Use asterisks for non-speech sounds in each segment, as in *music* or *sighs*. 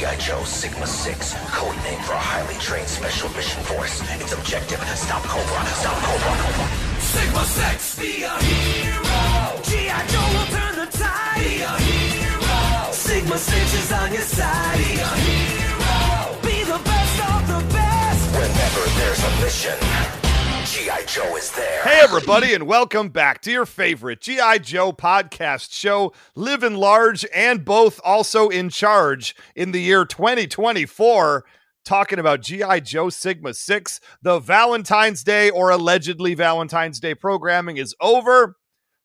G.I. Joe Sigma 6, code name for a highly trained special mission force. Its objective, stop Cobra, stop Cobra. Cobra. Sigma 6, be a hero. G.I. Joe will turn the tide. Be a hero. Sigma 6 is on your side. Be a hero. Be the best of the best. Whenever there's a mission, G.I. Joe is there. Hey, everybody, and welcome back to your favorite G.I. Joe podcast show, Living Large and both also in charge in the year 2024. Talking about G.I. Joe Sigma 6. The Valentine's Day or allegedly Valentine's Day programming is over.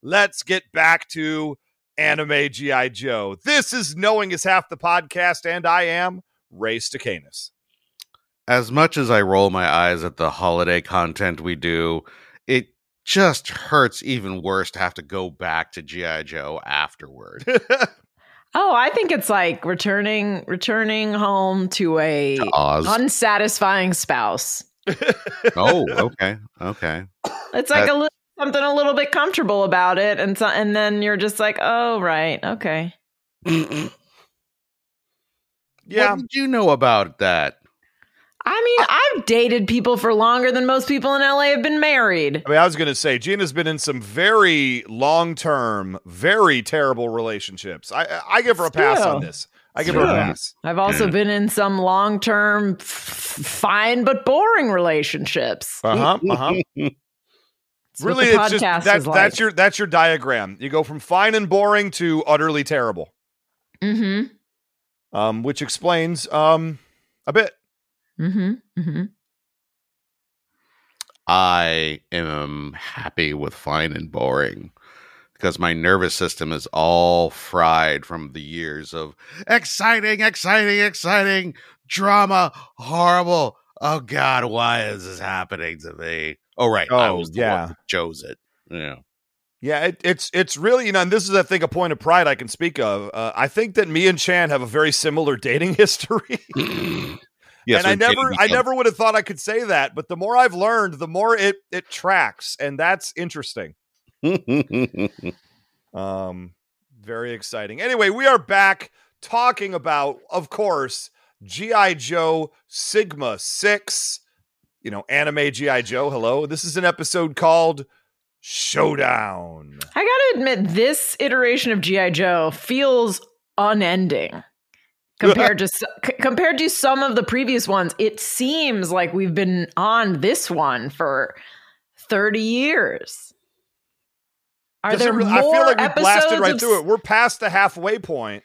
Let's get back to anime G.I. Joe. This is Knowing is Half the Podcast, and I am Ray Stacanus. As much as I roll my eyes at the holiday content we do, it just hurts even worse to have to go back to GI Joe afterward. *laughs* Oh, I think it's like returning returning home to a Oz. unsatisfying spouse. *laughs* oh, okay, okay. It's like That- a little something a little bit comfortable about it, and so and then you're just like, oh right, okay. Yeah. What did you know about that? I mean, I've dated people for longer than most people in LA have been married. I mean, I was going to say Gina's been in some very long-term, very terrible relationships. I I give her a pass true. on this. I give her a pass. I've also been in some long term, f- fine but boring relationships. Uh huh. Uh huh. Really, it's just podcast that, is like. that's your that's your diagram. You go from fine and boring to utterly terrible, Mm-hmm. um, which explains um a bit. Mm-hmm. Mm-hmm. I am happy with fine and boring because my nervous system is all fried from the years of exciting, exciting, exciting drama, horrible. Oh God, why is this happening to me? Oh right, I Oh, was the yeah. one who chose it. Yeah. Yeah, it, it's it's really you know, and this is I think a point of pride I can speak of. Uh, I think that me and Chan have a very similar dating *laughs* history. *clears throat* Yes, and I never I never would have thought I could say that, but the more I've learned, the more it it tracks, and that's interesting. *laughs* Um, very exciting. Anyway, we are back talking about, of course, GI Joe Sigma Six. You know, anime GI Joe. Hello, this is an episode called Showdown. I gotta admit, this iteration of GI Joe feels unending compared to c- compared to some of the previous ones. It seems like we've been on this one for thirty years. Are Does there really- more I feel like we blasted right of through it. We're past the halfway point.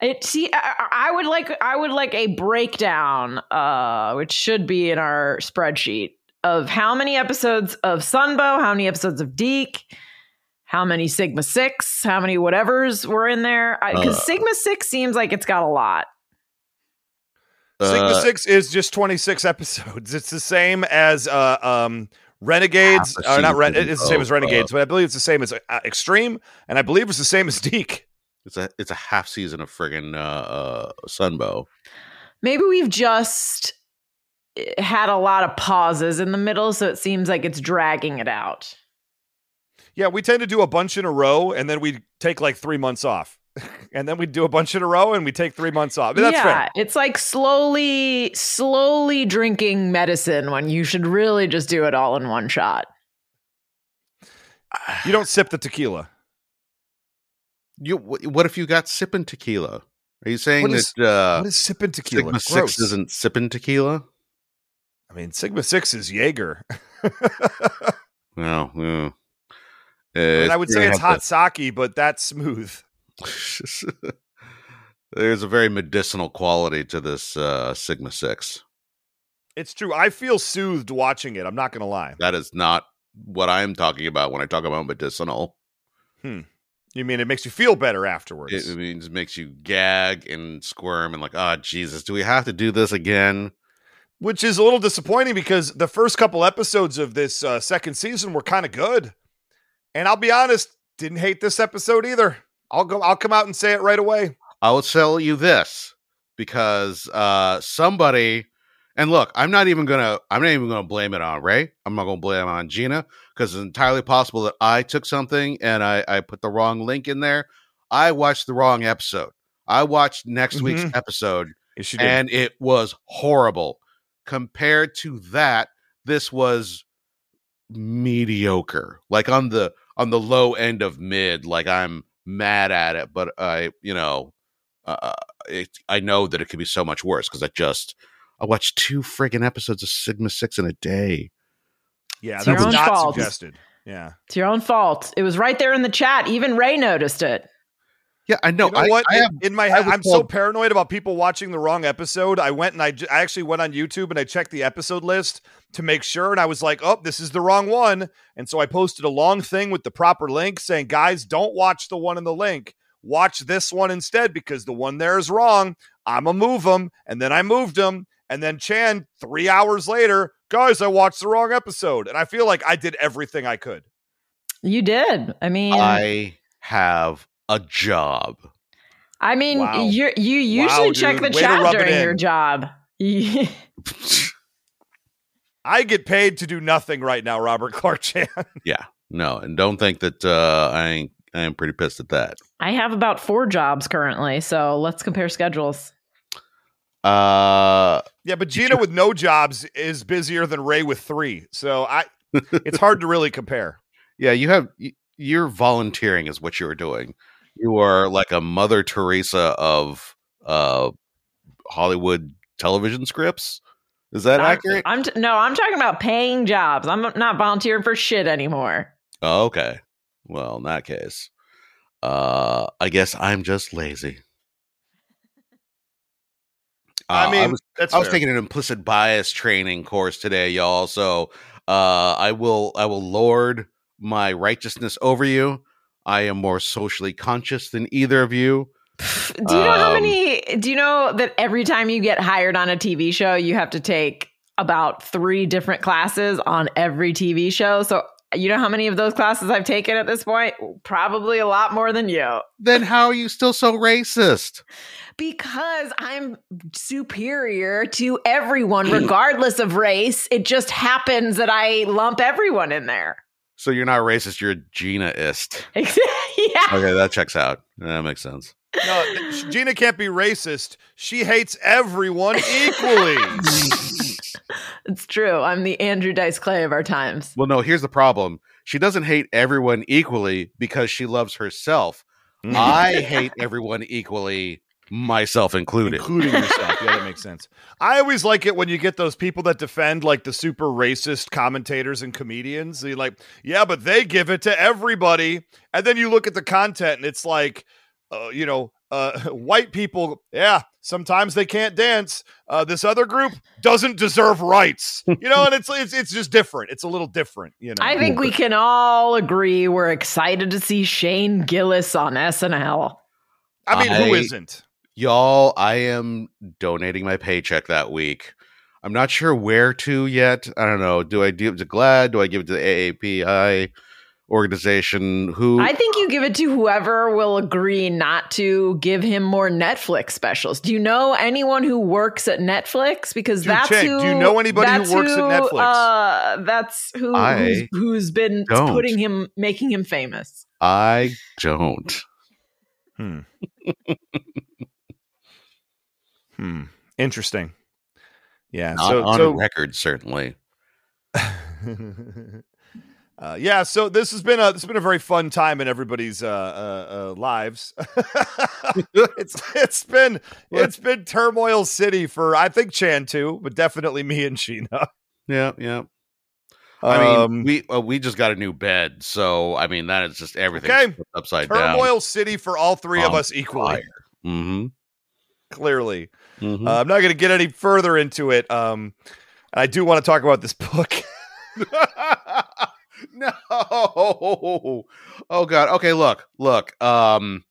It see, I, I would like I would like a breakdown, uh, which should be in our spreadsheet of how many episodes of Sunbow, how many episodes of DiC, how many Sigma Six, how many whatevers were in there. Because Uh. Sigma Six seems like it's got a lot. Sigma Uh, Six is just twenty six episodes. *laughs* It's the same as uh, um, Renegades, or not Ren- It's the same as of, uh, Renegades, but I believe it's the same as uh, Extreme, and I believe it's the same as DiC. It's a it's a half season of friggin' uh, uh, Sunbow. Maybe we've just eh, had a lot of pauses in the middle, so it seems like it's dragging it out. Yeah, we tend to do a bunch in a row, and then we take like three months off, *laughs* and then we do a bunch in a row, and we take three months off. But that's yeah, fair. it's like slowly, slowly drinking medicine when you should really just do it all in one shot. *sighs* You don't sip the tequila. You what if you got sipping tequila? Are you saying What is- that uh, what is sipping tequila? Sigma Gross. Six isn't sipping tequila? I mean, Sigma Six is Jaeger. *laughs* No, yeah. and Uh, I would say it's gonna hot sake, but that's smooth. *laughs* There's a very medicinal quality to this uh, Sigma Six. It's true. I feel soothed watching it. I'm not going to lie. That is not what I'm talking about when I talk about medicinal. You mean it makes you feel better afterwards? It, it means it makes you gag and squirm and like, oh Jesus, do we have to do this again? which is a little disappointing because the first couple episodes of this uh, second season were kind of good. And I'll be honest, didn't hate this episode either. I'll go. I'll come out and say it right away. I will tell you this because uh somebody and look, I'm not even gonna I'm not even gonna blame it on Ray. I'm not gonna blame it on Gina because it's entirely possible that I took something and I, I put the wrong link in there. I watched the wrong episode. I watched next week's Mhm. episode Yes, and it was horrible. Compared to that, this was mediocre. Like on the on the low end of mid. Like I'm mad at it, but I, you know, uh, it, I know that it could be so much worse because I just I watched two friggin' episodes of Sigma Six in a day. yeah, It's your that's own not fault. suggested. Yeah. It's your own fault. It was right there in the chat. Even Ray noticed it. Yeah, I know. you know I, what? I In- have in my I head, was I'm so paranoid about people watching the wrong episode. I went and I, j- I actually went on YouTube and I checked the episode list to make sure, and I was like, "Oh, this is the wrong one." And so I posted a long thing with the proper link saying, "Guys, don't watch the one in the link. Watch this one instead because the one there is wrong. I'ma move them." And then I moved them, and then Chan three hours later, guys, I watched the wrong episode, and I feel like I did everything I could. You did. I mean, I, I have a job. I mean, Wow. you you usually Wow, check the Way chat during your job. *laughs* I get paid to do nothing right now, Robert Clark Chan. *laughs* Yeah, no, and don't think that uh, I ain't. I am pretty pissed at that. I have about four jobs currently, so let's compare schedules. Uh, Yeah, but Gina with no jobs is busier than Ray with three. So I it's hard to really compare. *laughs* yeah, you have. You're volunteering, is what you are doing. You are like a Mother Teresa of uh, Hollywood television scripts. Is that I'm- accurate? I'm t- no, I'm talking about paying jobs. I'm not volunteering for shit anymore. Oh, okay. Well, in that case, uh, I guess I'm just lazy. I Uh, mean, was, that's I was taking an implicit bias training course today, y'all. So uh, I will I will lord my righteousness over you. I am more socially conscious than either of you. Do you know how Um, many? Do you know that every time you get hired on a TV show, you have to take about three different classes on every TV show? So you know how many of those classes I've taken at this point? Probably a lot more than you. Then how are you still so racist? Because I'm superior to everyone, regardless of race. It just happens that I lump everyone in there. So you're not racist. You're a Gina-ist. *laughs* yeah. Okay, that checks out. That makes sense. No, Gina can't be racist. She hates everyone equally. *laughs* It's true. I'm the Andrew Dice Clay of our times. Well, no, here's the problem. She doesn't hate everyone equally because she loves herself. Mm. I hate everyone equally, myself included. Including yourself. Yeah, that makes sense. I always like it when you get those people that defend like the super racist commentators and comedians. You're like, yeah, but they give it to everybody. And then you look at the content and it's like, uh, you know, uh, *laughs* white people, yeah, sometimes they can't dance. Uh, this other group doesn't deserve rights, you know, and it's it's it's just different. It's a little different, you know. I think we can all agree we're excited to see Shane Gillis on SNL. I mean, who I- isn't? Y'all, I am donating my paycheck that week. I'm not sure where to yet. I don't know. Do I give it to GLAAD? Do I give it to the AAPI organization? Who? I think you give it to whoever will agree not to give him more Netflix specials. Do you know anyone who works at Netflix? Because Dude, that's Chen, who. do you know anybody who that's works at Netflix? Uh, that's who who's, who's been don't. putting him, making him famous. I don't. Hmm. *laughs* hmm. Interesting. Yeah. Not so, on so record, certainly. *laughs* uh, yeah. So this has been a this has been a very fun time in everybody's uh, uh, uh, lives. *laughs* it's *laughs* it's been it's been turmoil city for I think Chan too, but definitely me and Sheena. Yeah, yeah. I mean, Um, we uh, we just got a new bed, so I mean that is just everything Okay. upside down. turmoil city for all three of us equally. Mm-hmm. Clearly. Mm-hmm. Uh, I'm not going to get any further into it. Um, I do want to talk about this book. *laughs* no. Oh god. Okay, look. Look. Um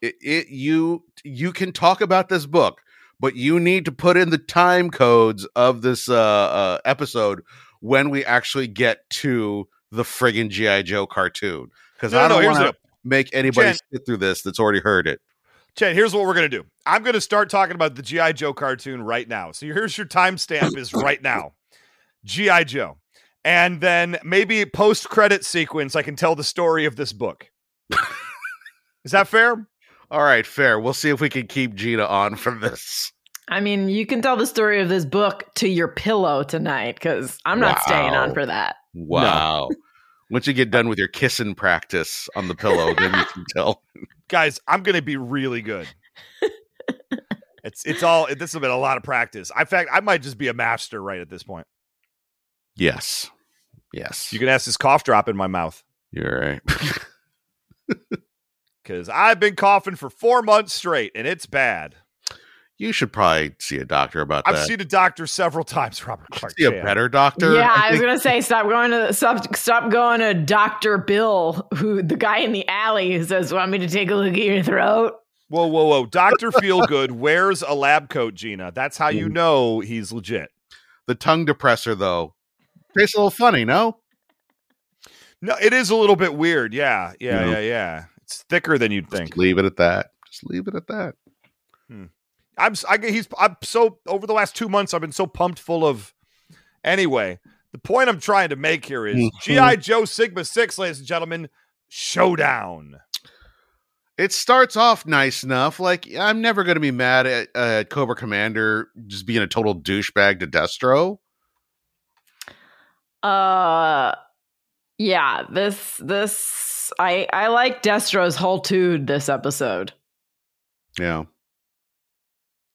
it, it you you can talk about this book, but you need to put in the time codes of this uh, uh episode when we actually get to the friggin' GI Joe cartoon cuz No, I don't here's want to make anybody Jen- sit through this that's already heard it. Chad, here's what we're gonna do. I'm gonna start talking about the GI Joe cartoon right now. So here's your timestamp is right now. GI Joe, and then maybe post credit sequence. I can tell the story of this book. is that fair? All right, fair. We'll see if we can keep Gina on from this. I mean, you can tell the story of this book to your pillow tonight because I'm not staying on for that. Wow. Once you get done with your kissing practice on the pillow, then you can tell. Guys, I'm going to be really good. it's it's all this has been a lot of practice. In fact, I might just be a master right at this point. Yes. Yes. You can ask this cough drop in my mouth You're right. *laughs* because I've been coughing for four months straight and it's bad. You should probably see a doctor about that. I've seen a doctor several times, Robert Clark. see a better doctor. yeah, I was gonna say stop going to stop stop going to Doctor Bill, who the guy in the alley who says, "Want me to take a look at your throat?" Whoa, whoa, whoa. Dr. Feelgood wears a lab coat, Gina. That's how you Mm. know he's legit. the tongue depressor, though, tastes a little funny. No. No, it is a little bit weird. Yeah, yeah, Yeah. yeah, yeah. It's thicker than you'd think. Leave it at that. Just leave it at that. I'm s- I, get- he's I'm so over the last 2 months I've been so pumped full of Anyway, the point I'm trying to make here is Mhm. GI Joe Sigma 6 ladies and gentlemen, showdown. It starts off nice enough. Like I'm never going to be mad at uh, Cobra Commander just being a total douchebag to Destro. Uh, yeah. This this I I like Destro's whole tude this episode. Yeah.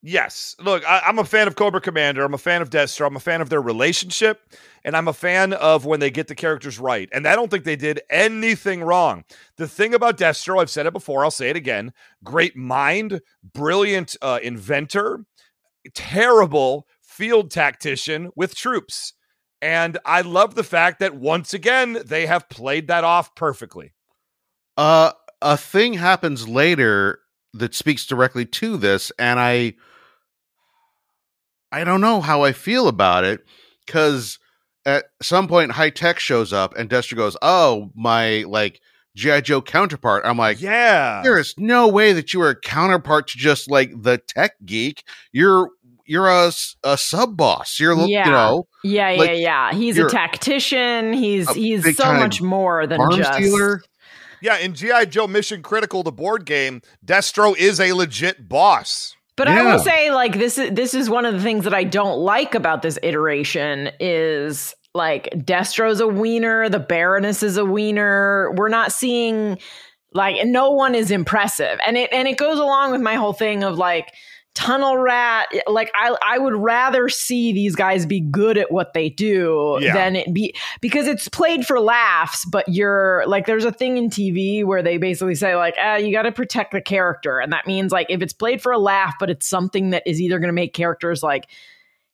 Yes. Look, I, I'm a fan of Cobra Commander. I'm a fan of Destro. I'm a fan of their relationship. And I'm a fan of when they get the characters right. And I don't think they did anything wrong. The thing about Destro, I've said it before, I'll say it again great mind, brilliant uh, inventor, terrible field tactician with troops. And I love the fact that once again, they have played that off perfectly. Uh, a thing happens later that speaks directly to this, and I, I don't know how I feel about it because at some point, Hi-Tech shows up, and Destro goes, "Oh, my like GI Joe counterpart." I'm like, yeah. there is no way that you are a counterpart to just like the tech geek. You're you're a, a sub boss. You're Yeah. you know Yeah, yeah, Like, yeah. He's a tactician. He's a he's so much more than arms just dealer. Yeah, in G.I. Joe Mission Critical, the board game, Destro is a legit boss. But I will say, like this is this is one of the things that I don't like about this iteration is like Destro's a wiener, the Baroness is a wiener. We're not seeing like no one is impressive, and it and it goes along with my whole thing of like Tunnel Rat. Like I I would rather see these guys be good at what they do Yeah. than it be because it's played for laughs. But you're like there's a thing in TV where they basically say like ah you got to protect the character, and that means like if it's played for a laugh, but it's something that is either going to make characters like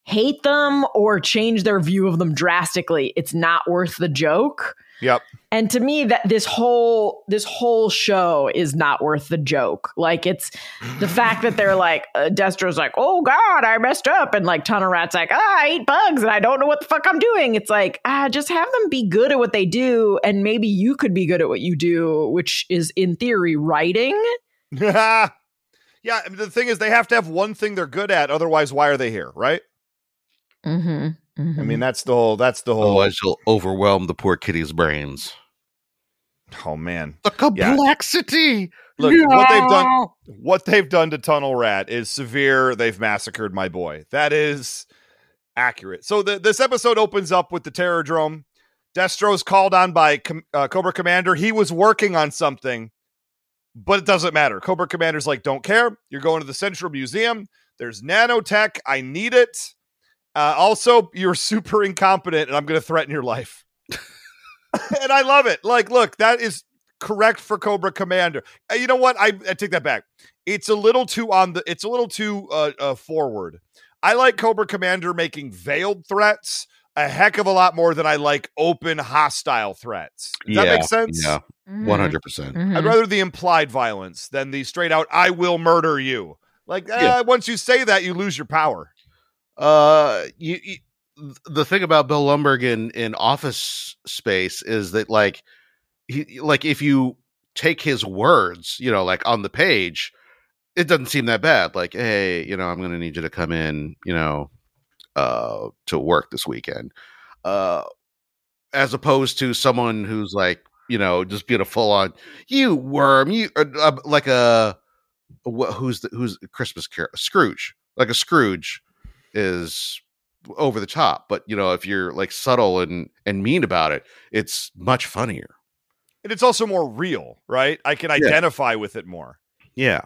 hate them or change their view of them drastically, it's not worth the joke. Yep. And to me that this whole this whole show is not worth the joke. Like it's the fact that they're like uh, Destro's like, "Oh god, I messed up." And like Tunnel Rat's like, ah, "I eat bugs and I don't know what the fuck I'm doing." It's like, ah, just have them be good at what they do and maybe you could be good at what you do, which is in theory writing. *laughs* yeah. The thing is, they have to have one thing they're good at. Otherwise, why are they here? Right. Mhm. I mean, that's the whole. That's the whole. Otherwise, you'll overwhelm the poor kitty's brains. Oh man. The complexity. Look, what they've done. What they've done to Tunnel Rat is severe. They've massacred my boy. That is accurate. So the, this episode opens up with the Terrordrome. Destro's called on by Com- uh, Cobra Commander. He was working on something, but it doesn't matter. Cobra Commander's like, don't care. You're going to the Central Museum. There's nanotech. I need it. Uh, also, you're super incompetent, and I'm going to threaten your life. *laughs* and I love it. Like, look, that is correct for Cobra Commander. Uh, you know what? I, I take that back. It's a little too on the. It's a little too uh, uh, forward. I like Cobra Commander making veiled threats a heck of a lot more than I like open hostile threats. Does that make sense? Yeah, Mhm. one hundred percent. Mhm. I'd rather the implied violence than the straight out "I will murder you." Like eh, Yeah. once you say that, you lose your power. Uh, you, you the thing about Bill Lumbergh in in Office Space is that like he like if you take his words, you know, like on the page, it doesn't seem that bad. Like, hey, you know, I'm going to need you to come in, you know, uh, to work this weekend. Uh, as opposed to someone who's like, you know, just being a full on you worm, you uh, uh, like a wh- who's the who's Christmas Carol Scrooge. like a Scrooge is over the top, but you know, if you're like subtle and and mean about it, it's much funnier. And it's also more real, right? I can identify with it more. Yeah.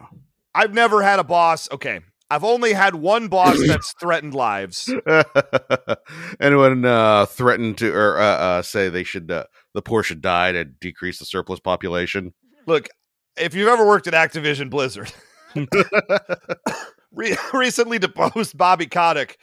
I've never had a boss. Okay. I've only had one boss *laughs* that's threatened lives. *laughs* Anyone uh, threatened to or uh, uh, say they should uh, the poor should die to decrease the surplus population? Look, if you've ever worked at Activision Blizzard, *laughs* re- *laughs* recently deposed Bobby Kotick,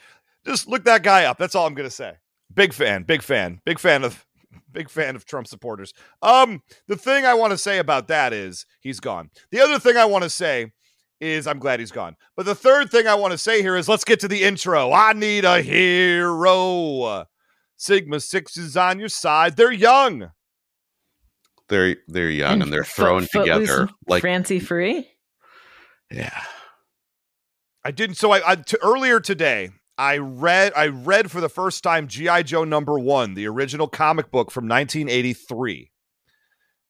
just look that guy up. That's all I'm going to say. Big fan, big fan, big fan of *laughs* big fan of Trump supporters. Um the thing I want to say about that is he's gone. The other thing I want to say is I'm glad he's gone. But the third thing I want to say here is let's get to the intro. I need a hero. Sigma 6 is on your side. They're young. They're they're young and, they're thrown footloose together like fancy free. yeah. I didn't. So I, I t- earlier today, I read. I read for the first time GI Joe number one, the original comic book from 1983,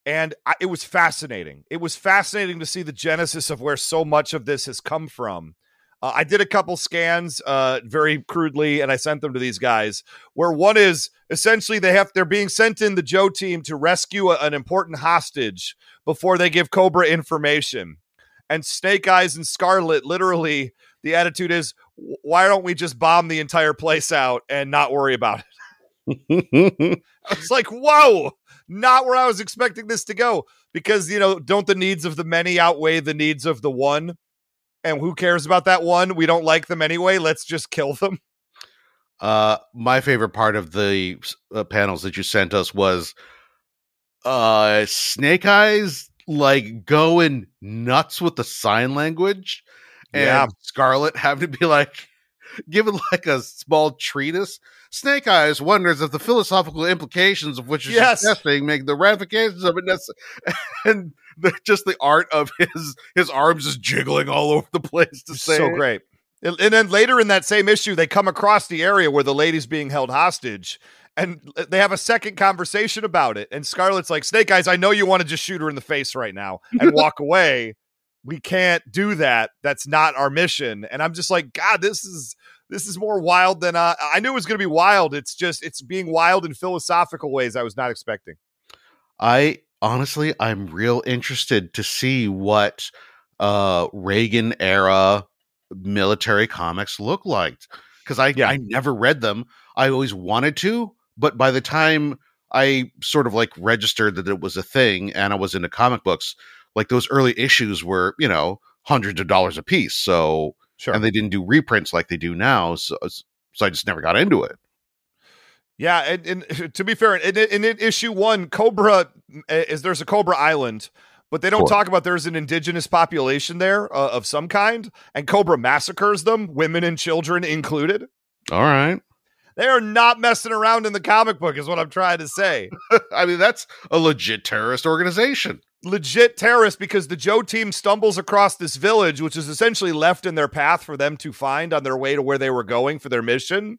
and I, it was fascinating. It was fascinating to see the genesis of where so much of this has come from. Uh, I did a couple scans, uh, very crudely, and I sent them to these guys. Where one is essentially they have they're being sent in the Joe team to rescue a- an important hostage before they give Cobra information. And Snake Eyes and Scarlett literally the attitude is why don't we just bomb the entire place out and not worry about it? *laughs* I was like whoa! Not where i was expecting this to go. Because you know don't the needs of the many outweigh the needs of the one? And who cares about that one? We don't like them anyway. Let's just kill them. Uh, my favorite part of the uh, panels that you sent us was uh Snake Eyes like going nuts with the sign language, and Yeah. Scarlett having to be like given like a small treatise. Snake Eyes wonders if the philosophical implications of which you're Yes. suggesting make the ramifications of it necessary. *laughs* and the, just the art of his his arms is jiggling all over the place to say so great and and then later in that same issue they come across the area where the lady's being held hostage and they have a second conversation about it. And scarlett's like snake eyes i know you want to just shoot her in the face right now and *laughs* walk away. We can't do that. That's not our mission. And i'm just like god this is this is more wild than uh, i knew it was going to be wild. It's just it's being wild in philosophical ways i was not expecting. I honestly, I'm real interested to see what uh Reagan era military comics look like. Because I Yeah. I never read them. I always wanted to, but by the time I sort of like registered that it was a thing and I was into comic books, like those early issues were, you know, hundreds of dollars a piece. So sure and they didn't do reprints like they do now. So so I just never got into it. Yeah, and, and *laughs* to be fair, in, in, in issue one, Cobra is there's a Cobra Island, but they don't Sure. talk about there's an indigenous population there uh, of some kind, and Cobra massacres them, women and children included. All right. They are not messing around in the comic book, is what I'm trying to say. *laughs* I mean, that's a legit terrorist organization. Legit terrorist because the Joe team stumbles across this village, which is essentially left in their path for them to find on their way to where they were going for their mission.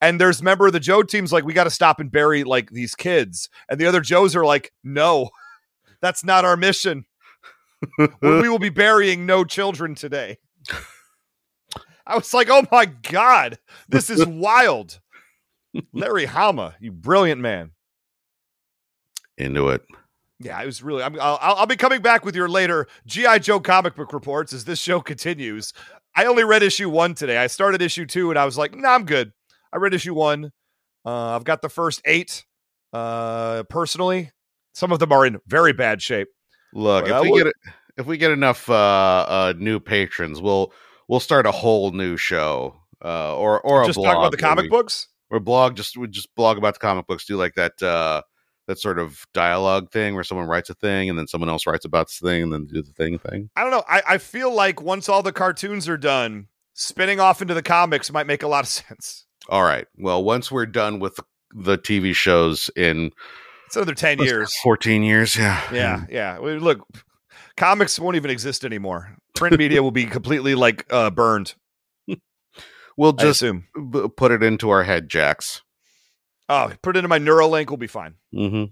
And there's member of the Joe team's like, we got to stop and bury like these kids. And the other Joes are like, no, *laughs* that's not our mission. we we will be burying no children today. *laughs* I was like, oh my God, this is wild. Larry Hama, you brilliant man. Into it. Yeah, it was really. I'm, I'll, I'll be coming back with your later GI Joe comic book reports as this show continues. I only read issue one today. I started issue two and I was like, nah, I'm good. I read issue one. Uh, I've got the first eight. Uh, personally, some of them are in very bad shape. Look, Well, if we what- get if we get enough uh, uh, new patrons, we'll we'll start a whole new show, uh, or or a Just blog talk about the comic we- books. Or blog. Just we just blog about the comic books. Do like that uh, that sort of dialogue thing where someone writes a thing and then someone else writes about this thing and then do the thing thing. I don't know. I, I feel like once all the cartoons are done, spinning off into the comics might make a lot of *laughs* sense. All right. Well, once we're done with the TV shows in It's another ten years. fourteen years, yeah, Yeah, yeah. Well, Look, comics won't even exist anymore. Print media will be completely like uh, burned. We'll just b- put it into our head, Jax. Oh, put it into my Neuralink. We'll be fine. Mm-hmm.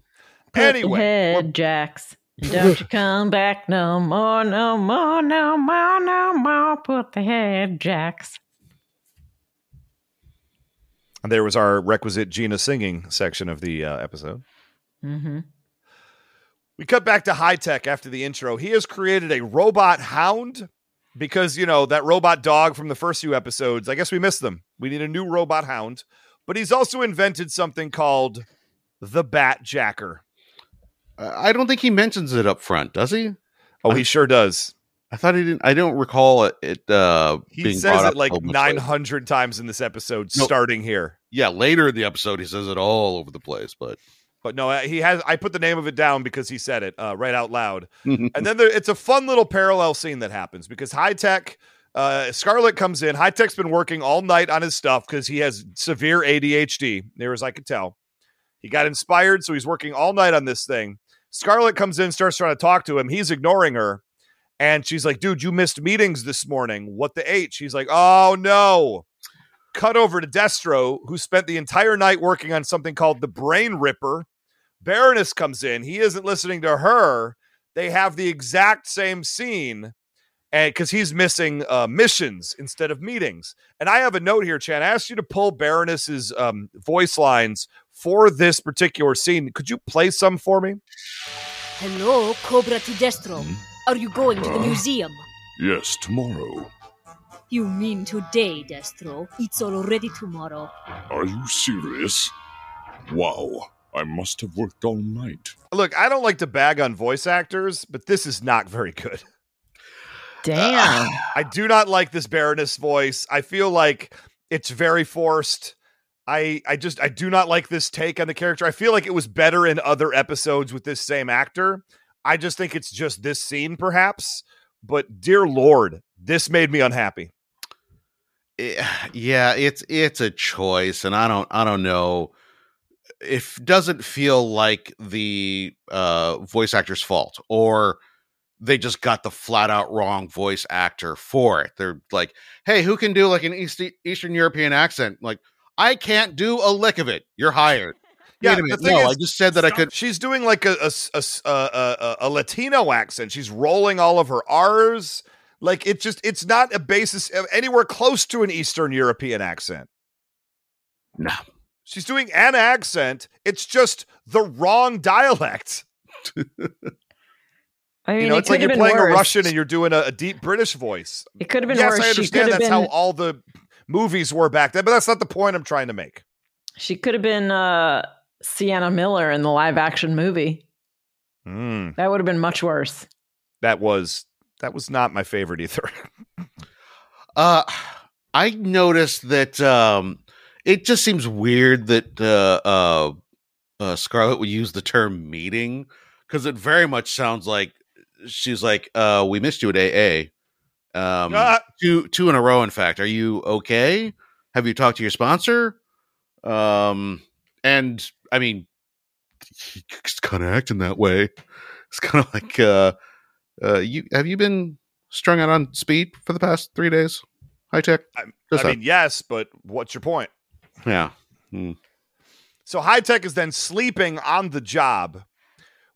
Anyway, head, Jax. Don't you *laughs* come back no more, no more, no more, no more. Put the head, Jax. And there was our requisite Gina singing section of the uh, episode. Mm-hmm. We cut back to Hi-Tech after the intro. He has created a robot hound because, you know, that robot dog from the first few episodes, I guess we missed them. We need a new robot hound. But he's also invented something called the Bat Jacker. I don't think he mentions it up front, does he? Oh, he sure does. I thought he didn't. I don't recall it. it uh, He says it like later. 900 times in this episode, No. starting here. Yeah, later in the episode, he says it all over the place. But But no, he has. I put the name of it down because he said it uh, right out loud. *laughs* and then there, it's a fun little parallel scene that happens because Hi-Tech. Uh, Scarlett comes in. Hi-Tech's been working all night on his stuff because he has severe ADHD, near as I could tell. He got inspired, so he's working all night on this thing. Scarlett comes in, starts trying to talk to him. He's ignoring her, and she's like, "Dude, you missed meetings this morning. What the H?" He's like, "Oh no." Cut over to Destro, who spent the entire night working on something called the Brain Ripper. Baroness comes in. He isn't listening to her. They have the exact same scene, and because he's missing uh, missions instead of meetings. And I have a note here, Chan. I asked you to pull Baroness's um, voice lines for this particular scene. Could you play some for me? Hello, Cobra to Destro. Are you going to the museum? Yes, tomorrow. You mean today, Destro? It's already tomorrow. Are you serious? Wow, I must have worked all night. Look, I don't like to bag on voice actors, but this is not very good. Damn. *sighs* I do not like this Baroness voice. I feel like it's very forced. I I just I do not like this take on the character. I feel like it was better in other episodes with this same actor. I just think it's just this scene perhaps, but dear lord, this made me unhappy. Eh, yeah, it's it's a choice, and I don't I don't know. It doesn't feel like the uh, voice actor's fault, or they just got the flat out wrong voice actor for it. They're like, "Hey, who can do like an East, Eastern European accent?" Like, I can't do a lick of it. You're hired. *laughs* Yeah, Wait a the thing No, is- I just said that I could. She's doing like a a a a Latino accent. She's rolling all of her R's. Like it just it's not a basis of anywhere close to an Eastern European accent. No. She's doing an accent. It's just the wrong dialect. I mean, you know, it it's like you're playing worse. a Russian and you're doing a, a deep British voice. It could have been yes, worse. I understand could that's been. how all the movies were back then, but that's not the point I'm trying to make. She could have been uh, Sienna Miller in the live action movie. Mm, That would have been much worse. that was that was not my favorite either. *laughs* Uh, I noticed that um, it just seems weird that uh, uh, uh, Scarlett would use the term meeting because it very much sounds like she's like, uh, "We missed you at AA." Um, Ah. two two in a row. In fact, are you okay? Have you talked to your sponsor? Um, and I mean, he's kind of acting that way. It's kind of like, uh, uh, you have you been strung out on speed for the past three days? Hi-Tech. I, I mean, yes, but what's your point? Yeah. Hmm. So Hi-Tech is then sleeping on the job,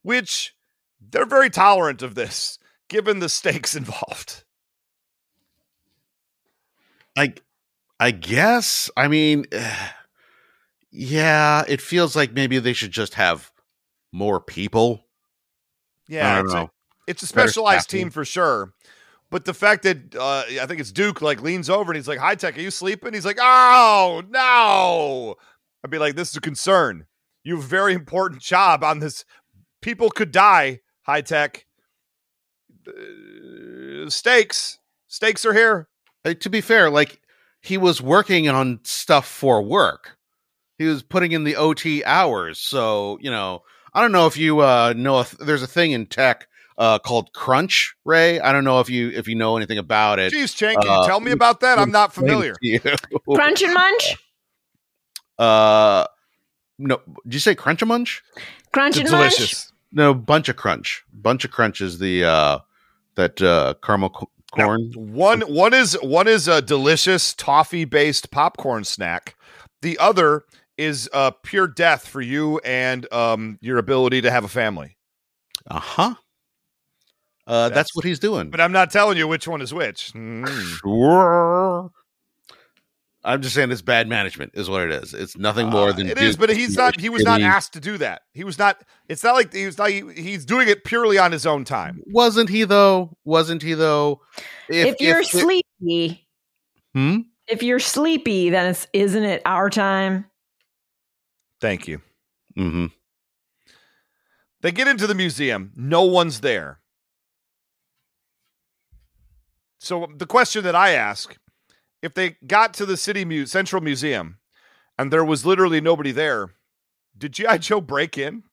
which they're very tolerant of this, given the stakes *laughs* involved. I I guess. I mean, *sighs* yeah, it feels like maybe they should just have more people. Yeah, I don't it's, a, it's a specialized team for sure. But the fact that uh, I think it's Duke like leans over and he's like, "Hi-Tech, are you sleeping?" He's like, "Oh no!" I'd be like, "This is a concern. You have a very important job on this. People could die. Hi-Tech. Uh, stakes. Stakes are here. Uh, to be fair, like he was working on stuff for work. He was putting in the OT hours. So, you know, I don't know if you uh know there's a thing in tech uh called crunch, Ray. I don't know if you if you know anything about it. Jeez, Chen, can you Uh, tell me about that? I'm not *laughs* familiar. Crunch and Munch? *laughs* Uh no, did you say crunch and munch? Crunch It's and Munch? delicious. No, bunch of crunch. Bunch of crunch is the uh that uh caramel co- Now, corn. one one is one is a delicious toffee based popcorn snack. The other is uh, pure death for you and um, your ability to have a family. Uh-huh. Uh that's, That's- what he's doing. But I'm not telling you which one is which. Mm. Sure. I'm just saying it's bad management is what it is. It's nothing more Uh, than it is, Duke but he's not. He was not asked to do that. He was not. It's not like he was not. He, he's doing it purely on his own time. Wasn't he though? Wasn't he though? If, you're it- sleepy, Hmm? if you're sleepy, then it's isn't it our time? Thank you. Mm-hmm. They get into the museum. No one's there. So the question that I ask, if they got to the city mu- central museum and there was literally nobody there, did GI Joe break in?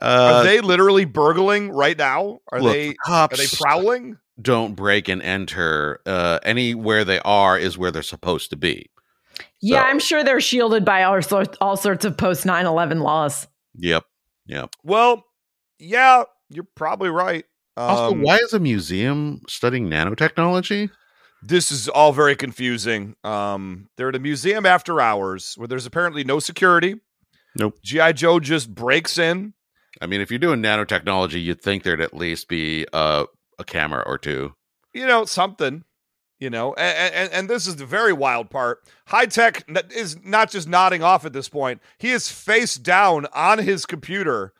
Are Uh, they literally burgling right now? Are look, they are they prowling? don't break and enter. Uh, anywhere they are is where they're supposed to be. Yeah, So- I'm sure they're shielded by all sorts all sorts of post 9/11 laws. Yep. Yep. Well, yeah, you're probably right. Also, Um, why is a museum studying nanotechnology? This is all very confusing. Um, they're at a museum after hours where there's apparently no security. Nope. GI Joe just breaks in. I mean, if you're doing nanotechnology, you'd think there'd at least be uh, a camera or two. You know something. You know, and, and, and this is the very wild part. Hi-Tech is not just nodding off at this point. He is face down on his computer.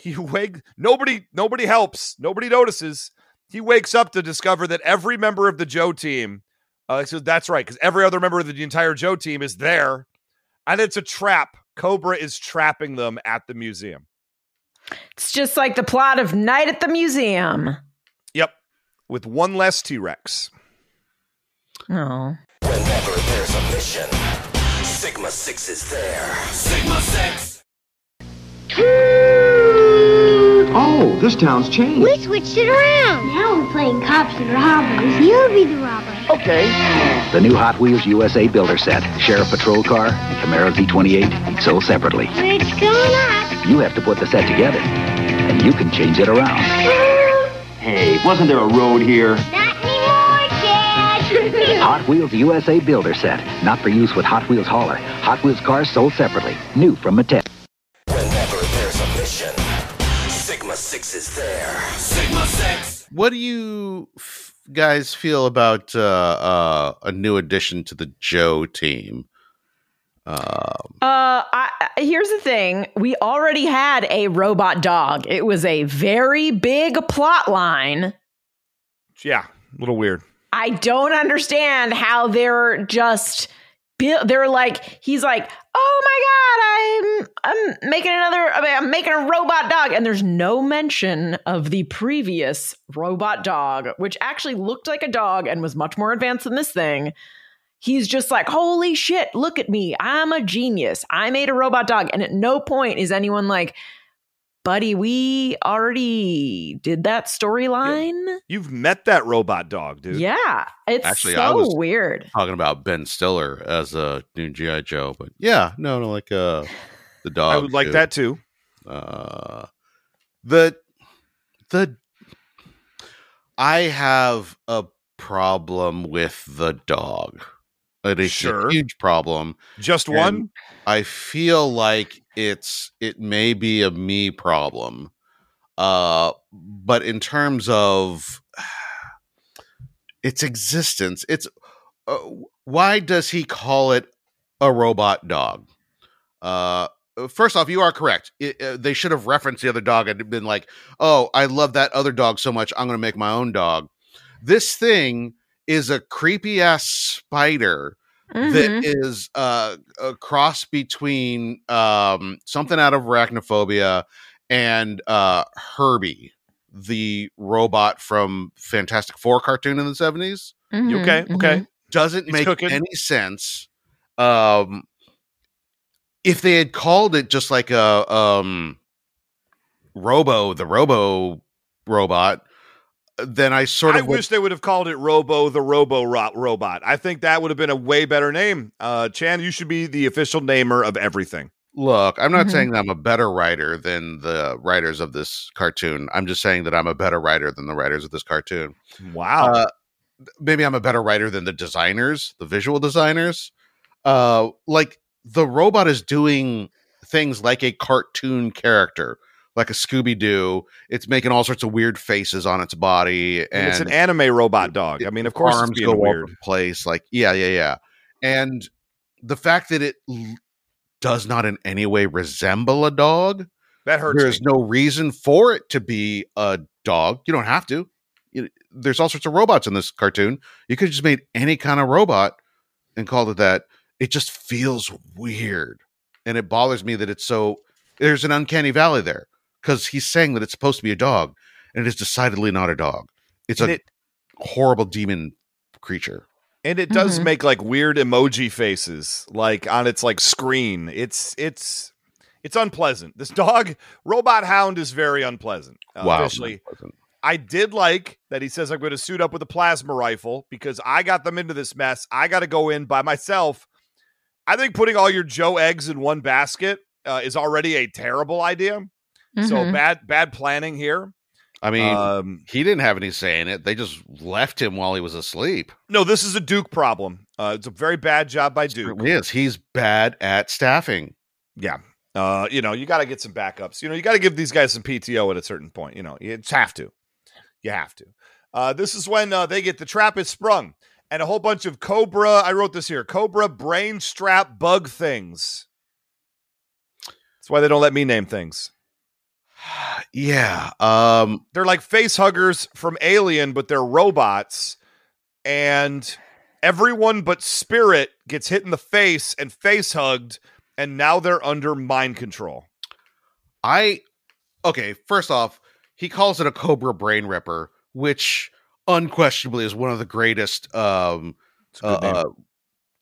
He wakes nobody nobody helps. Nobody notices. He wakes up to discover that every member of the Joe team. Uh, so that's right, because every other member of the entire Joe team is there, and it's a trap. Cobra is trapping them at the museum. It's just like the plot of Night at the Museum. Yep, with one less T Rex. Oh. Whenever there's a mission, Sigma 6 is there. Sigma 6. This town's changed. We switched it around. Now we're playing cops and robbers. You'll be the robber. Okay. The new Hot Wheels USA Builder set, Sheriff Patrol Car, and Camaro Z28, sold separately. It's going up. You have to put the set together, and you can change it around. Hey, wasn't there a road here? Not anymore, Dad. *laughs* *laughs* Hot Wheels USA Builder set, not for use with Hot Wheels Hauler. Hot Wheels cars sold separately. New from Mattel. Sigma 6 is there. Sigma 6. What do you f- guys feel about uh, uh, a new addition to the Joe team? Um, Uh, I, I- here's the thing. We already had a robot dog. It was a very big plot line. Yeah, a little weird. I don't understand how they're just. They're like, he's like, oh my god, I'm I'm making another. I mean, I'm making a robot dog, and there's no mention of the previous robot dog, which actually looked like a dog and was much more advanced than this thing. He's just like, holy shit, look at me. I'm a genius. I made a robot dog. And at no point is anyone like, buddy, we already did that storyline. You've met that robot dog, dude. Yeah. It's Actually, so I was- weird. talking about Ben Stiller as a new GI Joe, but yeah, no, no, like uh, the dog. I would like too. that too. Uh, the the I have a problem with the dog. It is Sure. a huge problem. Just And one. I feel like it's it may be a me problem. Uh but in terms of *sighs* its existence, it's uh, why does he call it a robot dog? Uh first off, you are correct. It, uh, they should have referenced the other dog and been like, "Oh, I love that other dog so much. I'm going to make my own dog." This thing is a creepy ass spider Mhm. that is uh, a cross between um, something out of arachnophobia and uh, Herbie, the robot from Fantastic Four cartoon in the 70s. You Mhm, okay? Okay. Doesn't He's make cooking. any sense. Um, if they had called it just like a um, Robo, the Robo robot, then I sort I of would- wish they would have called it Robo the Robo Ro- Robot. I think that would have been a way better name. Uh, Chan, you should be the official namer of everything. Look, I'm not Mhm. saying that I'm a better writer than the writers of this cartoon. I'm just saying that I'm a better writer than the writers of this cartoon. Wow. Uh, maybe I'm a better writer than the designers, the visual designers. Uh, like the robot is doing things like a cartoon character, like a Scooby Doo. It's making all sorts of weird faces on its body, And and it's an anime robot dog. I mean, of course, it's arms go all weird. over the place. Like, yeah, yeah, yeah. And the fact that it l- does not in any way resemble a dog, That hurts. there's me. no reason for it to be a dog. You don't have to. You- there's all sorts of robots in this cartoon. You could just made any kind of robot and called it that. It just feels weird. And it bothers me that it's so there's an uncanny valley there because he's saying that it's supposed to be a dog and it is decidedly not a dog. It's And a it- horrible demon creature. and it does Mhm. make like weird emoji faces like on its like screen it's it's it's unpleasant this dog robot hound is very unpleasant uh, wow. officially i did like that he says i'm going to suit up with a plasma rifle because i got them into this mess i got to go in by myself i think putting all your joe eggs in one basket uh, is already a terrible idea so Mhm. bad bad planning here I mean, um he didn't have any say in it. They just left him while he was asleep. no this is a duke problem uh, it's a very bad job by duke It is. He's bad at staffing. Yeah. Uh, you know, you got to get some backups. You know, you got to give these guys some PTO at a certain point. You know, you just have to. You have to. Uh, this is when uh, they get the trap is sprung and a whole bunch of Cobra. I wrote this here Cobra brain strap bug things. That's why they don't let me name things. *sighs* Yeah. Um. They're like face huggers from Alien, but they're robots. And everyone but Spirit gets hit in the face and face hugged. And now they're under mind control. I. Okay. First off, he calls it a Cobra Brain Ripper, which unquestionably is one of the greatest um It's a good name. uh,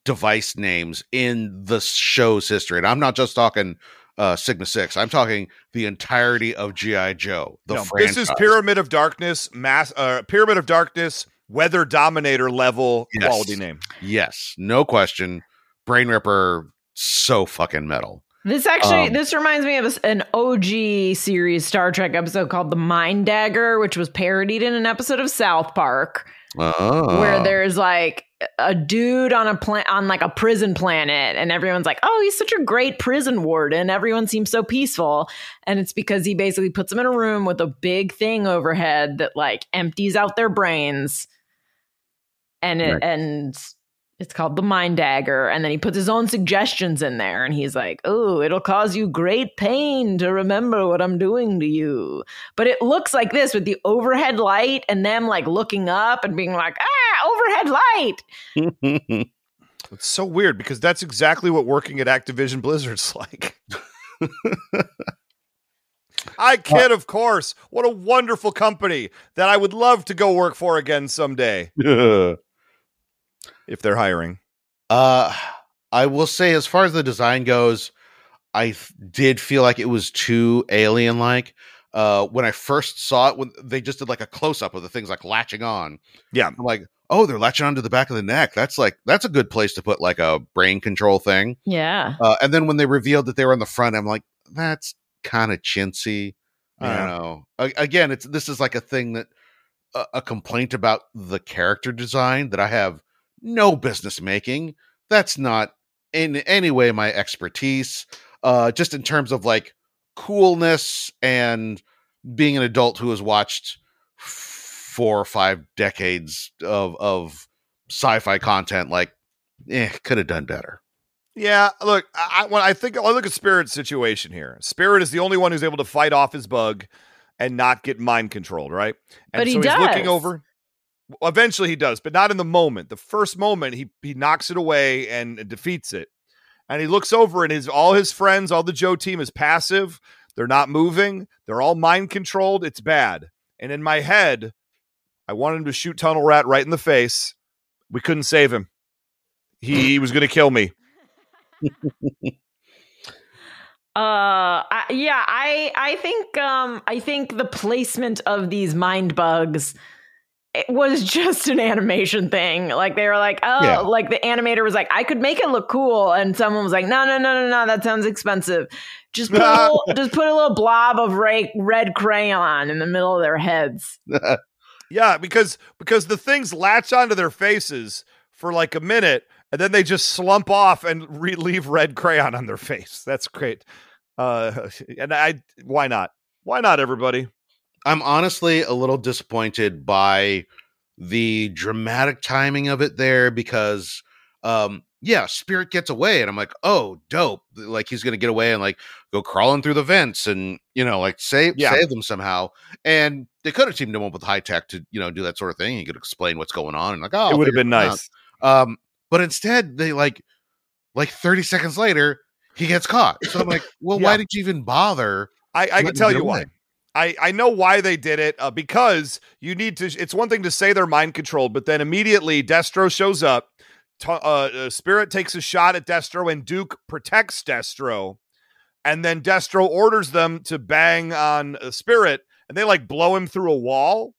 device names in the show's history. And I'm not just talking uh, Sigma Six. I'm talking the entirety of GI Joe. The No, franchise. this is Pyramid of Darkness, mass uh, Pyramid of Darkness, Weather Dominator level Yes. quality name. Yes, no question. Brain Ripper, so fucking metal. This actually Um, this reminds me of an OG series Star Trek episode called The Mind Dagger, which was parodied in an episode of South Park, Oh. where there's like a dude on a plan on like a prison planet, and everyone's like, "Oh, he's such a great prison warden." Everyone seems so peaceful, and it's because he basically puts them in a room with a big thing overhead that like empties out their brains, and it Right. and it's called the mind dagger and then he puts his own suggestions in there and he's like oh it'll cause you great pain to remember what i'm doing to you but it looks like this with the overhead light and them like looking up and being like ah overhead light *laughs* It's so weird because that's exactly what working at Activision Blizzard's *laughs* like. I kid, of course. What a wonderful company that I would love to go work for again someday *laughs* if they're hiring. Uh, I will say, as far as the design goes, I th- did feel like it was too alien like. Uh, when I first saw it, when they just did like a close up of the things like latching on, Yeah. I'm like, oh, they're latching onto the back of the neck. That's like that's a good place to put like a brain control thing. yeah Uh, and then when they revealed that they were on the front, I'm like, that's kind of chintzy. I don't know. A- again, it's this is like a thing that a, a complaint about the character design that I have no business making. That's not in any way my expertise. Uh, just in terms of like coolness and being an adult who has watched four or five decades of of sci-fi content, like, eh, could have done better. Yeah, look, I, I when I think I look at Spirit's situation here. Spirit is the only one who's able to fight off his bug and not get mind controlled, right? And But he he's looking over. Well, eventually, he does, but not in the moment. The first moment, he he knocks it away and defeats it. And he looks over, and his all his friends, all the Joe team is passive. They're not moving. They're all mind controlled. It's bad. And in my head, I wanted him to shoot Tunnel Rat right in the face. We couldn't save him. He *laughs* was going to kill me. Uh, I, yeah, I I think um I think the placement of these mind bugs it was *laughs* just an animation thing. Like they were like, oh, Yeah. like the animator was like, I could make it look cool, and someone was like, no, no, no, no, no, that sounds expensive. Just put a *laughs* little, just put a little blob of red, red crayon in the middle of their heads. *laughs* Yeah, because because the things latch onto their faces for like a minute, and then they just slump off and re- leave red crayon on their face. That's great. Uh, and I, why not? Why not, everybody? I'm honestly a little disappointed by the dramatic timing of it there because um yeah, Spirit gets away and I'm like, "Oh, dope." Like he's going to get away and like go crawling through the vents and, you know, like save Yeah. save them somehow. And they could have teamed him up with Hi-Tech to, you know, do that sort of thing. He could explain what's going on and like, "Oh, it would have been it out." nice. Um, but instead, they like, like 30 seconds later, he gets caught. So I'm like, well, Yeah. why did you even bother? I, I can tell you why. away? I, I know why they did it uh, because you need to. It's one thing to say they're mind controlled, but then immediately Destro shows up. T- uh, uh, Spirit takes a shot at Destro, and Duke protects Destro. And then Destro orders them to bang on uh, Spirit, and they like blow him through a wall.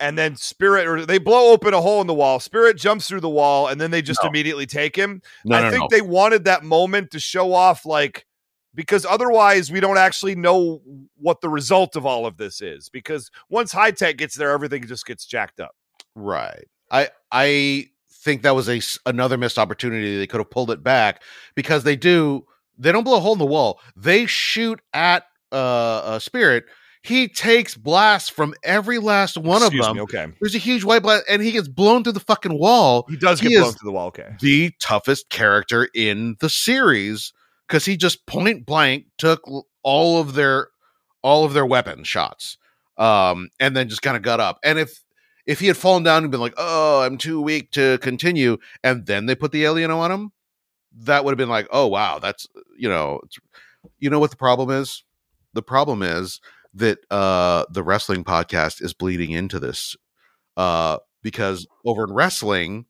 And then Spirit, or they blow open a hole in the wall. Spirit jumps through the wall, and then they just No. immediately take him. No, I no, think they wanted that moment to show off, like, because otherwise we don't actually know what the result of all of this is. Because once Hi-Tech gets there, everything just gets jacked up. Right. I I think that was a another missed opportunity. They could have pulled it back because they do. They don't blow a hole in the wall. They shoot at uh, a spirit. He takes blasts from every last one Excuse of them. me, okay. There's a huge white blast, and he gets blown through the fucking wall. He does He get blown through the wall. Okay. the toughest character in the series because he just point blank took all of their all of their weapon shots um and then just kind of got up. And if if he had fallen down and been like oh i'm too weak to continue and then they put the alien on him that would have been like oh wow that's you know you know what the problem is? The problem is that uh the wrestling podcast is bleeding into this uh because over in wrestling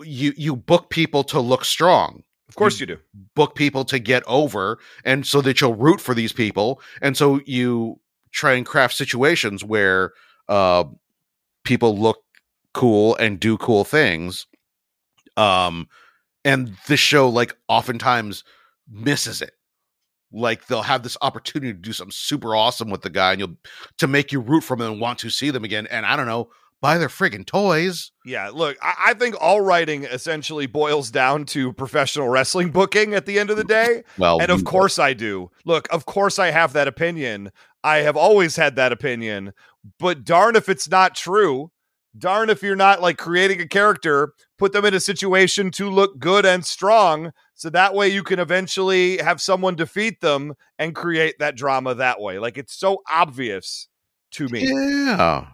you you book people to look strong Of course you do. book people to get over and so that you'll root for these people and so you try and craft situations where uh people look cool and do cool things um and this show like oftentimes misses it like they'll have this opportunity to do something super awesome with the guy and you'll to make you root for them and want to see them again and i don't know buy their friggin' toys Yeah, look, I, I think all writing essentially boils down to professional wrestling booking at the end of the day. *laughs* well and of course I do. Look, of course I have that opinion. I have always had that opinion, but darn if it's not true. Darn if you're not like creating a character, put them in a situation to look good and strong so that way you can eventually have someone defeat them and create that drama that way. Like it's so obvious to me. yeah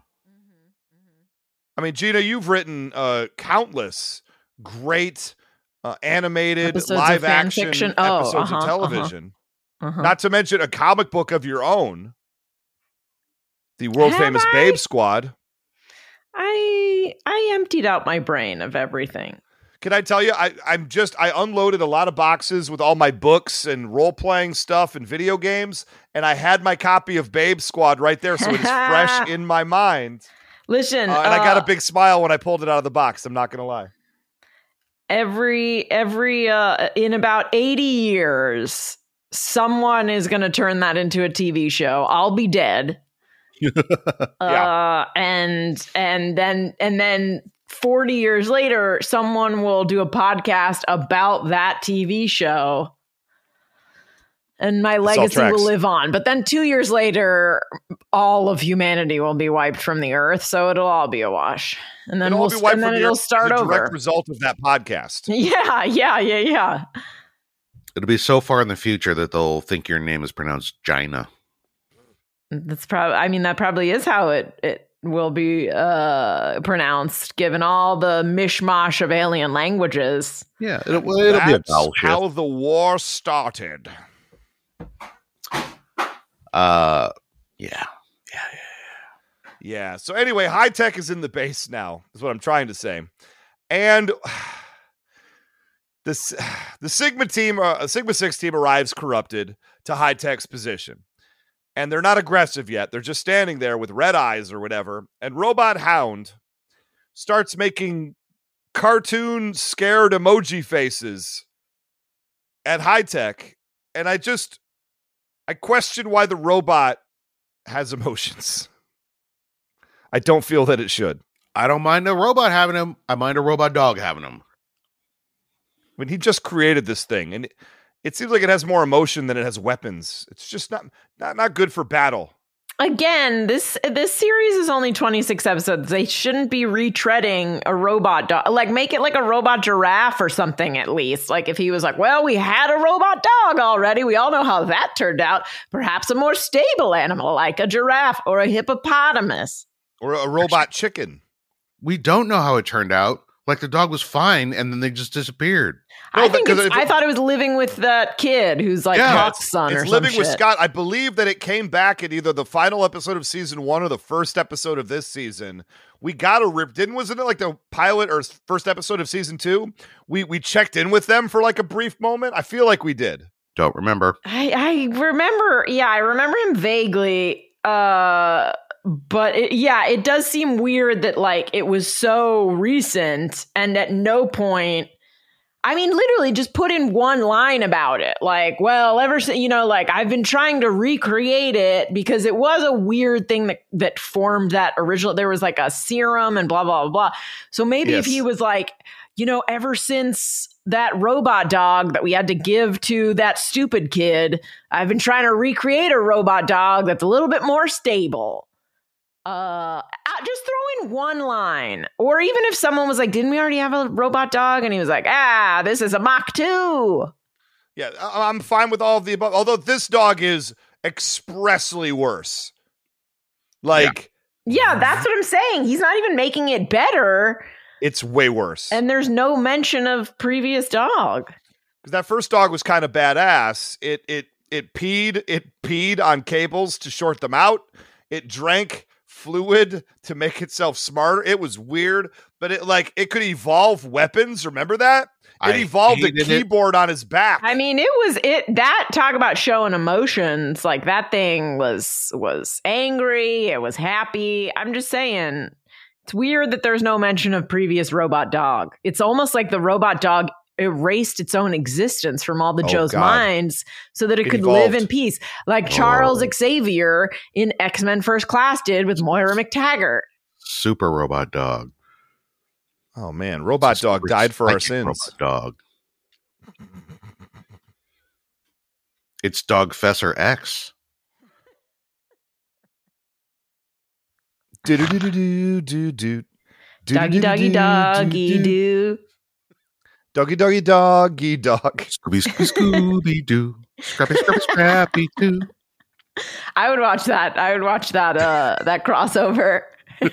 I mean, Gina, you've written uh, countless great uh, animated Episodes live action fiction? Oh, episodes uh-huh, of uh-huh. television. Uh-huh. Not to mention a comic book of your own, the world Have famous I? Babe Squad. I I emptied out my brain of everything. Can I tell you? I, I'm just I unloaded a lot of boxes with all my books and role playing stuff and video games, and I had my copy of Babe Squad right there, so it is fresh *laughs* in my mind. Listen, Uh, and I got a uh, big smile when I pulled it out of the box. I'm not gonna lie. every every uh in about 80 years someone is going to turn that into a TV show. I'll be dead. *laughs* Uh and and then and then 40 years later someone will do a podcast about that TV show. And my legacy will live on. But then 2 years later all of humanity will be wiped from the earth, so it'll all be a wash. And then It'll we'll be wiped and then the it'll earth as start a direct over. result of that podcast. *laughs* Yeah, yeah, yeah, yeah. It'll be so far in the future that they'll think your name is pronounced Gina. That's probably. I mean, that probably is how it it will be uh pronounced, given all the mishmash of alien languages. Yeah, it'll, it'll be a That's vowel how the war started. Uh, yeah. Yeah. Yeah. yeah. So anyway, Hi-Tech is in the base now. Is what I'm trying to say, and *sighs* this *sighs* the Sigma team, uh, Sigma Six team arrives corrupted to Hi-Tech's position, and they're not aggressive yet. They're just standing there with red eyes or whatever. And Robot Hound starts making cartoon scared emoji faces at Hi-Tech, and I just I question why the robot has emotions. I don't feel that it should. I don't mind a robot having them. I mind a robot dog having them. I mean, he just created this thing, and it seems like it has more emotion than it has weapons. It's just not not not good for battle. Again, this this series is only 26 episodes. They shouldn't be retreading a robot dog. Like make it like a robot giraffe or something at least. Like if he was like, "Well, we had a robot dog already. We all know how that turned out. Perhaps a more stable animal like a giraffe or a hippopotamus." Or a robot chicken. We don't know how it turned out. Like the dog was fine, and then they just disappeared. No, I think because it's, it's- I thought it was living with that kid who's like Yeah, Hawk's son or it's some living with shit. Scott. I believe that it came back in either the final episode of season one or the first episode of this season. We got a rip. Didn't wasn't it like the pilot or first episode of season two? We we checked in with them for like a brief moment. I feel like we did. Don't remember. I, I remember, yeah, I remember him vaguely. Uh, but it, yeah, it does seem weird that like it was so recent and at no point. I mean, literally, just put in one line about it. Like, well, ever since you know, like I've been trying to recreate it because it was a weird thing that that formed that original. There was like a serum and blah blah blah. blah. So maybe if he was like, you know, ever since that robot dog that we had to give to that stupid kid, I've been trying to recreate a robot dog that's a little bit more stable. Uh, just throw in one line, or even if someone was like, "Didn't we already have a robot dog?" and he was like, "Ah, this is a Mach 2. Yeah, I'm fine with all of the above. Although this dog is expressly worse. Like Yeah, that's what I'm saying. He's not even making it better, it's way worse. and there's no mention of previous dog. because that first dog was kind of badass. It it it peed it peed on cables to short them out. It drank fluid to make itself smarter. It was weird, but it like it could evolve weapons. Remember that? It I evolved a hated it. keyboard on his back. I mean, it was it that talk about showing emotions. Like that thing was was angry. It was happy. I'm just saying, it's weird that there's no mention of previous robot dog. It's almost like the robot dog erased its own existence from all the Oh, Joe's God. minds so that it, It could live in peace, like oh. Charles Oh. Xavier in X Men First Class did with Moira MacTaggert. Super robot dog. oh man, robot It's a dog died for our sins. Robot dog. It's Dog Fesser X. *laughs* Do-do-do-do-do-do. Doggy, doggy, doggy, do. Doggy, doggy, doggy, dog. *laughs* Scooby, Scooby, Scooby Doo. Scrappy, Scrappy, Scrappy Doo. I would watch that. I would watch that. Uh, that crossover. *laughs*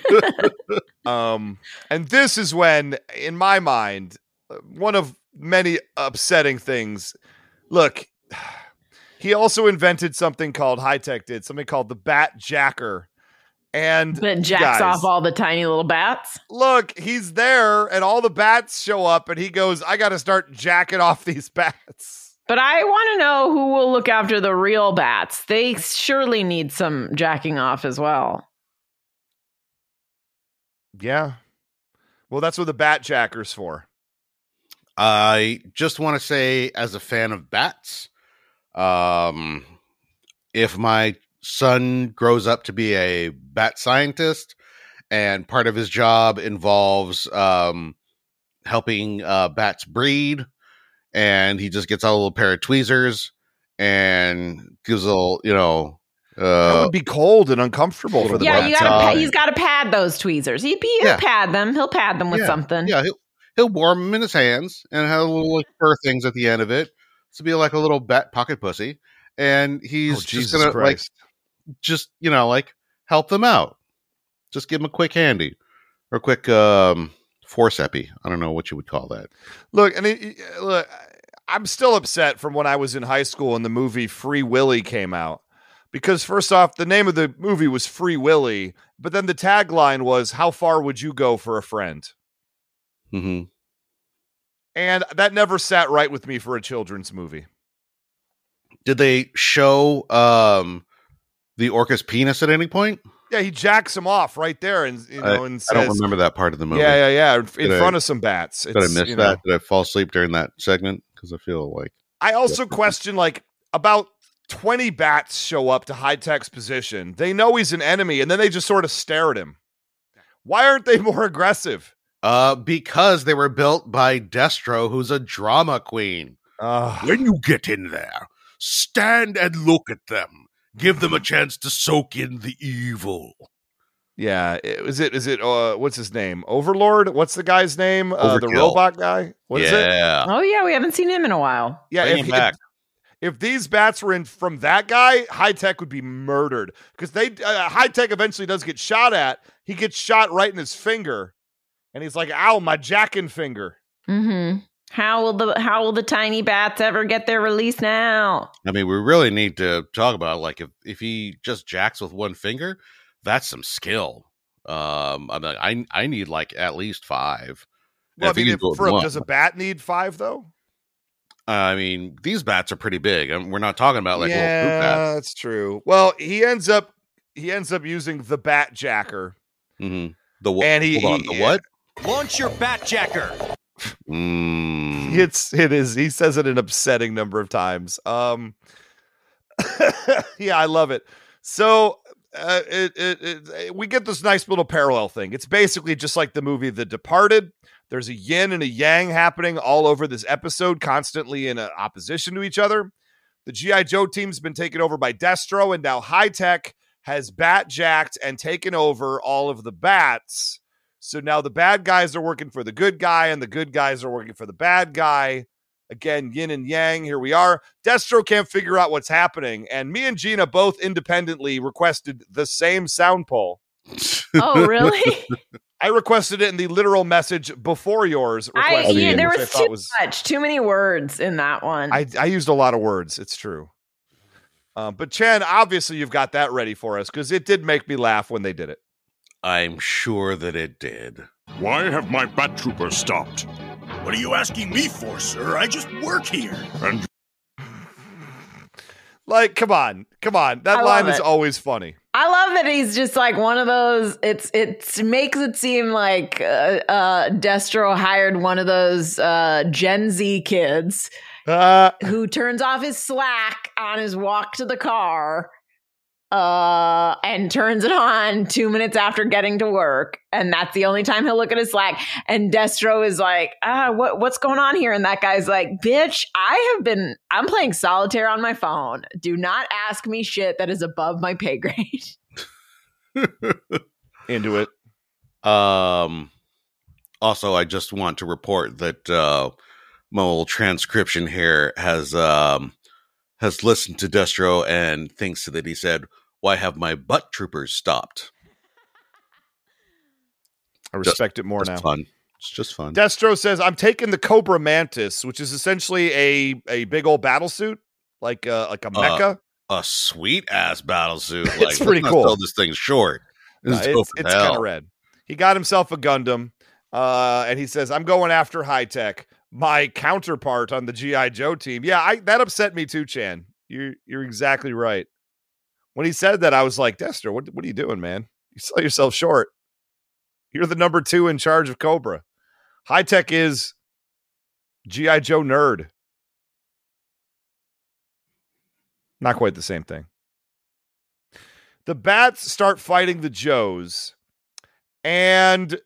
Um, and this is when, in my mind, uh, one of many upsetting things. Look, *sighs* he also invented something called Hi-Tech did something called the Bat Jacker, and that jacks guys, off all the tiny little bats. Look, he's there, and all the bats show up, and he goes, "I got to start jacking off these bats." But I want to know who will look after the real bats. They surely need some jacking off as well. Yeah, well, that's what the Bat Jacker's for. I just want to say, as a fan of bats, um, if my son grows up to be a bat scientist and part of his job involves um, helping uh, bats breed, and he just gets out a little pair of tweezers and gives a little, you know, That uh, would be cold and uncomfortable for the yeah, bat. you gotta. Pa- he's got to pad those tweezers. He, he'll Yeah. pad them. He'll pad them with Yeah, something. Yeah, he'll he'll warm them in his hands and have little like fur things at the end of it to be like a little bat pocket pussy. And he's oh, just Jesus gonna like Christ! Just you know like help them out. Just give them a quick handy or a quick um forcepi. I don't know what you would call that. Look, and it, look, I'm still upset from when I was in high school and the movie Free Willy came out. Because first off, the name of the movie was Free Willy, but then the tagline was "How far would you go for a friend?" mm-hmm And that never sat right with me for a children's movie. Did they show um the orca's penis at any point? Yeah, he jacks him off right there, and you know, and I don't remember that part of the movie. "Yeah, yeah, yeah," in Did I- front of some bats. Did I miss that? know. Did I fall asleep during that segment? Because I feel like I also question like about 20 bats show up to Hi-Tech's position. They know he's an enemy, and then they just sort of stare at him. Why aren't they *laughs* more aggressive? Uh, because they were built by Destro, who's a drama queen. Ugh. When you get in there, stand and look at them. Give them a chance to soak in the evil. yeah, i- is it is it uh what's his name? Overlord? What's the guy's name? Uh, the robot guy? What is it? Oh yeah, we haven't seen him in a while. Yeah, Bring if, back. If, if these bats were in from that guy, Hi-Tech would be murdered because they uh, Hi-Tech eventually does get shot at. He gets shot right in his finger, and he's like, "Ow, my jacking finger." Mm-hmm. How will the how will the tiny bats ever get their release now? I mean, we really need to talk about like if if he just jacks with one finger, that's some skill. Um, I mean, I I need like at least five. Well, If I mean, if, for, one. does a bat need five though? I mean, these bats are pretty big. and we're not talking about like little yeah, fruit bats. that's true. Well, he ends up he ends up using the bat jacker, Mm-hmm. The what? and he, hold on, he- the what? Launch your bat jacker. Mm, *laughs* It's it is. He says it an upsetting number of times. Um, *laughs* yeah, I love it. So uh, it, it, it we get this nice little parallel thing. It's basically just like the movie The Departed. There's a yin and a yang happening all over this episode, constantly in uh, opposition to each other. The GI Joe team's been taken over by Destro, and now Hi-Tech has bat jacked and taken over all of the bats. So now the bad guys are working for the good guy, and the good guys are working for the bad guy. Again, yin and yang. Here we are. Destro can't figure out what's happening, and me and Gina both independently requested the same sound poll. Oh *laughs* really? I requested it in the literal message before yours. I yeah, there was too much, too many words in that one. I, I used a lot of words. It's true. Um, but Chen, obviously you've got that ready for us because it did make me laugh when they did it. I'm sure that it did. Why have my bat troopers stopped? What are you asking me for, sir? I just work here. And Like, come on, come on. That I line is always funny. I love that he's just like one of those. It's it makes it seem like uh, uh, Destro hired one of those uh, Gen Z kids Uh, who turns off his Slack on his walk to the car, uh, and turns it on two minutes after getting to work, and that's the only time he'll look at his Slack. And Destro is like, "Ah, what what's going on here?" And that guy's like, "Bitch, I have been I'm playing solitaire on my phone. Do not ask me shit that is above my pay grade." *laughs* into it. Um, also, I just want to report that uh, my transcription here has um, has listened to Destro and thinks that he said, "Why have my butt troopers stopped?" I respect it more Just now. fun. It's just fun. Destro says, "I'm taking the Cobra Mantis, which is essentially a a big old battle suit, like a like a mecha. a sweet ass battle suit. *laughs* It's Like, let's pretty cool. Sell this thing short. This is dope it's it's kind of red. He got himself a Gundam, uh, and he says, "I'm going after Hi-Tech." My counterpart on the GI Joe team. Yeah, I, that upset me too, Chan. You're you're exactly right. When he said that, I was like, Destro, what what are you doing, man? You sell yourself short. You're the number two in charge of Cobra. Hi-Tech is GI Joe nerd. Not quite the same thing. The bats start fighting the Joes and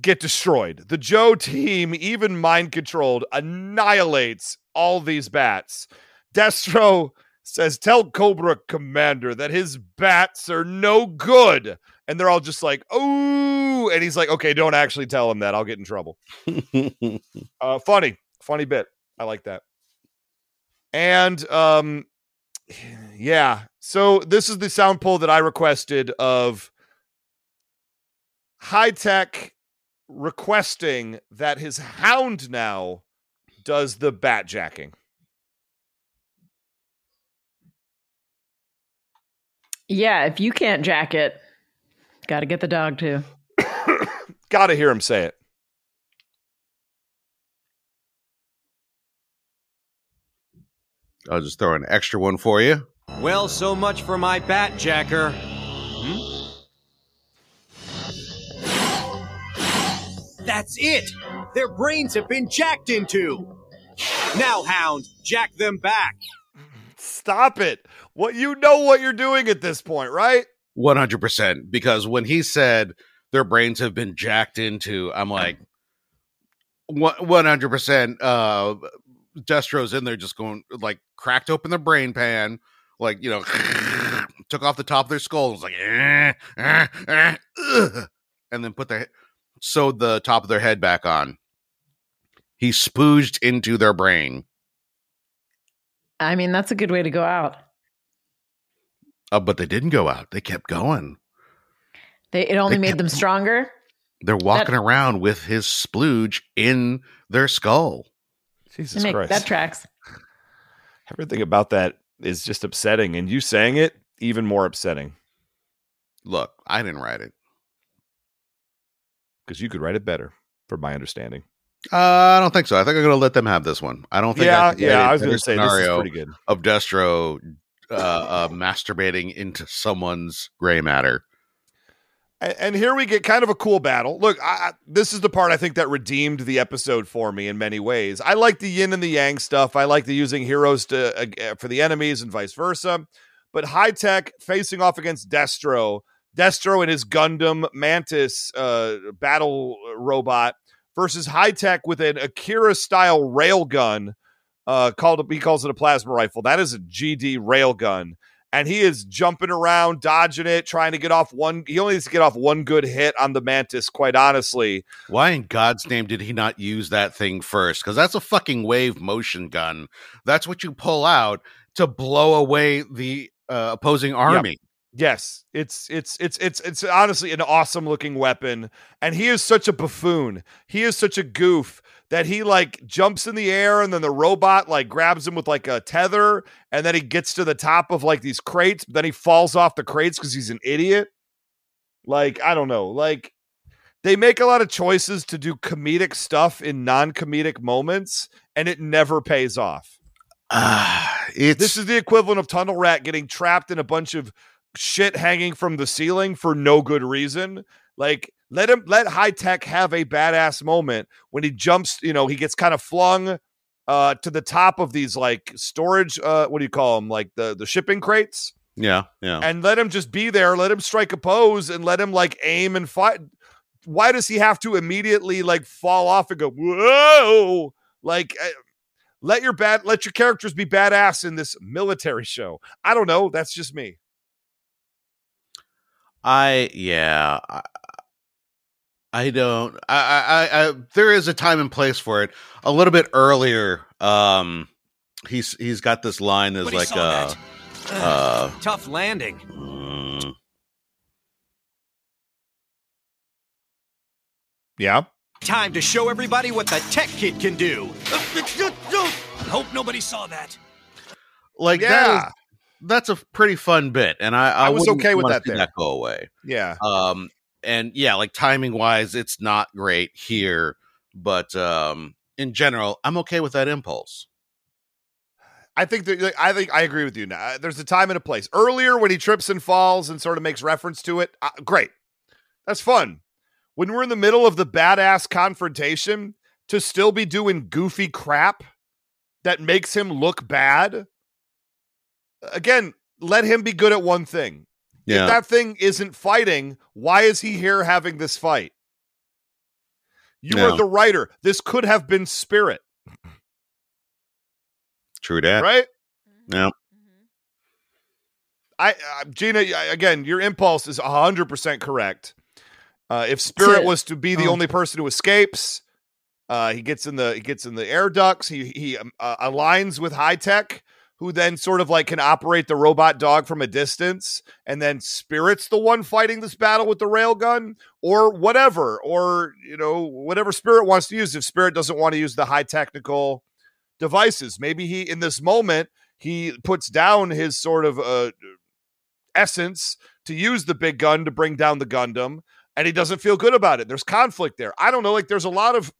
get destroyed. The Joe team, even mind controlled, annihilates all these bats. Destro says, Tell Cobra Commander that his bats are no good. And they're all just like, Oh, and he's like, Okay, don't actually tell him that. I'll get in trouble. *laughs* Uh, funny, funny bit. I like that. And um, yeah. So this is the sound pull that I requested of Hi-Tech requesting that his hound now does the bat jacking. Yeah, if you can't jack it, got to get the dog too. *coughs* Got to hear him say it. I'll just throw an extra one for you. Well, so much for my bat jacker. That's it! Their brains have been jacked into! Now, Hound, jack them back! Stop it. What you know what you're doing at this point, right? 100%. Because when he said their brains have been jacked into, I'm like, 100%. Uh, Destro's in there just going like cracked open the brain pan, like you know, *laughs* took off the top of their skull, was like, eh, eh, eh, and then put their sewed the top of their head back on. He spooged into their brain, I mean, that's a good way to go out. uh, but they didn't go out. They kept going. They it only They made kept- them stronger. They're walking around with his splooge in their skull. Jesus Make- Christ. that tracks. *laughs* Everything about that is just upsetting. And you saying it, even more upsetting Look, I didn't write it. Because you could write it better, from my understanding. Uh, I don't think so. I think I'm going to let them have this one. I don't think. Yeah, could yeah, I was gonna say, this is pretty good. Of Destro uh, uh, masturbating into someone's gray matter. And, and here we get kind of a cool battle. Look, I, I- this is the part I think that redeemed the episode for me in many ways. I like the yin and the yang stuff. I like the using heroes to uh, for the enemies and vice versa. But Hi-Tech facing off against Destro, Destro and his Gundam Mantis uh, battle robot versus Hi-Tech with an Akira style railgun. Uh, called he calls it a plasma rifle. That is a GD railgun and he is jumping around, dodging it, trying to get off one. He only needs to get off one good hit on the mantis. Quite honestly, Why in God's name did he not use that thing first? Because that's a fucking wave motion gun. That's what you pull out to blow away the uh, opposing army. Yes, it's it's it's it's it's honestly an awesome looking weapon, and he is such a buffoon. He is such a goof that he like jumps in the air, and then the robot like grabs him with like a tether, and then he gets to the top of like these crates, but then he falls off the crates because he's an idiot. Like I don't know, like they make a lot of choices to do comedic stuff in non-comedic moments and it never pays off Ah, it's this is the equivalent of tunnel rat getting trapped in a bunch of shit hanging from the ceiling for no good reason like let him let Hi-Tech have a badass moment when he jumps you know he gets kind of flung uh to the top of these like storage uh what do you call them like the the shipping crates yeah, yeah. and let him just be there. Let him strike a pose and let him like aim and fight. Why does he have to immediately like fall off and go whoa? Like, uh, let your bad let your characters be badass in this military show. I don't know. That's just me. I yeah. I, I don't. I, I, I. There is a time and place for it. A little bit earlier, um, he's he's got this line that's like, saw uh, that. uh, *sighs* Tough landing. mm, Yeah. Time to show everybody what the tech kid can do. *laughs* Hope nobody saw that. like that Yeah. is, that's a pretty fun bit, and I I, I was okay with that. That go away. Yeah. Um, and yeah, like timing wise, it's not great here, but um, in general, I'm okay with that impulse. I think that like, I think I agree with you now. There's a time and a place. Earlier when he trips and falls and sort of makes reference to it, uh, great. That's fun. When we're in the middle of the badass confrontation, to still be doing goofy crap that makes him look bad. Again, let him be good at one thing. Yeah, If that thing isn't fighting, why is he here having this fight? You Yeah. are the writer. This could have been Spirit, true that. right? Yeah. I, uh, Gina, again, your impulse is hundred percent correct. Uh, if Spirit was to be the oh. only person who escapes, uh, he gets in the he gets in the air ducts. He he um, uh, aligns with Hi-Tech, who then sort of like can operate the robot dog from a distance, and then Spirit's the one fighting this battle with the railgun, or whatever, or you know whatever Spirit wants to use. If Spirit doesn't want to use the high technical devices, maybe he in this moment he puts down his sort of uh, essence to use the big gun to bring down the Gundam, and he doesn't feel good about it. There's conflict there. I don't know. Like there's a lot of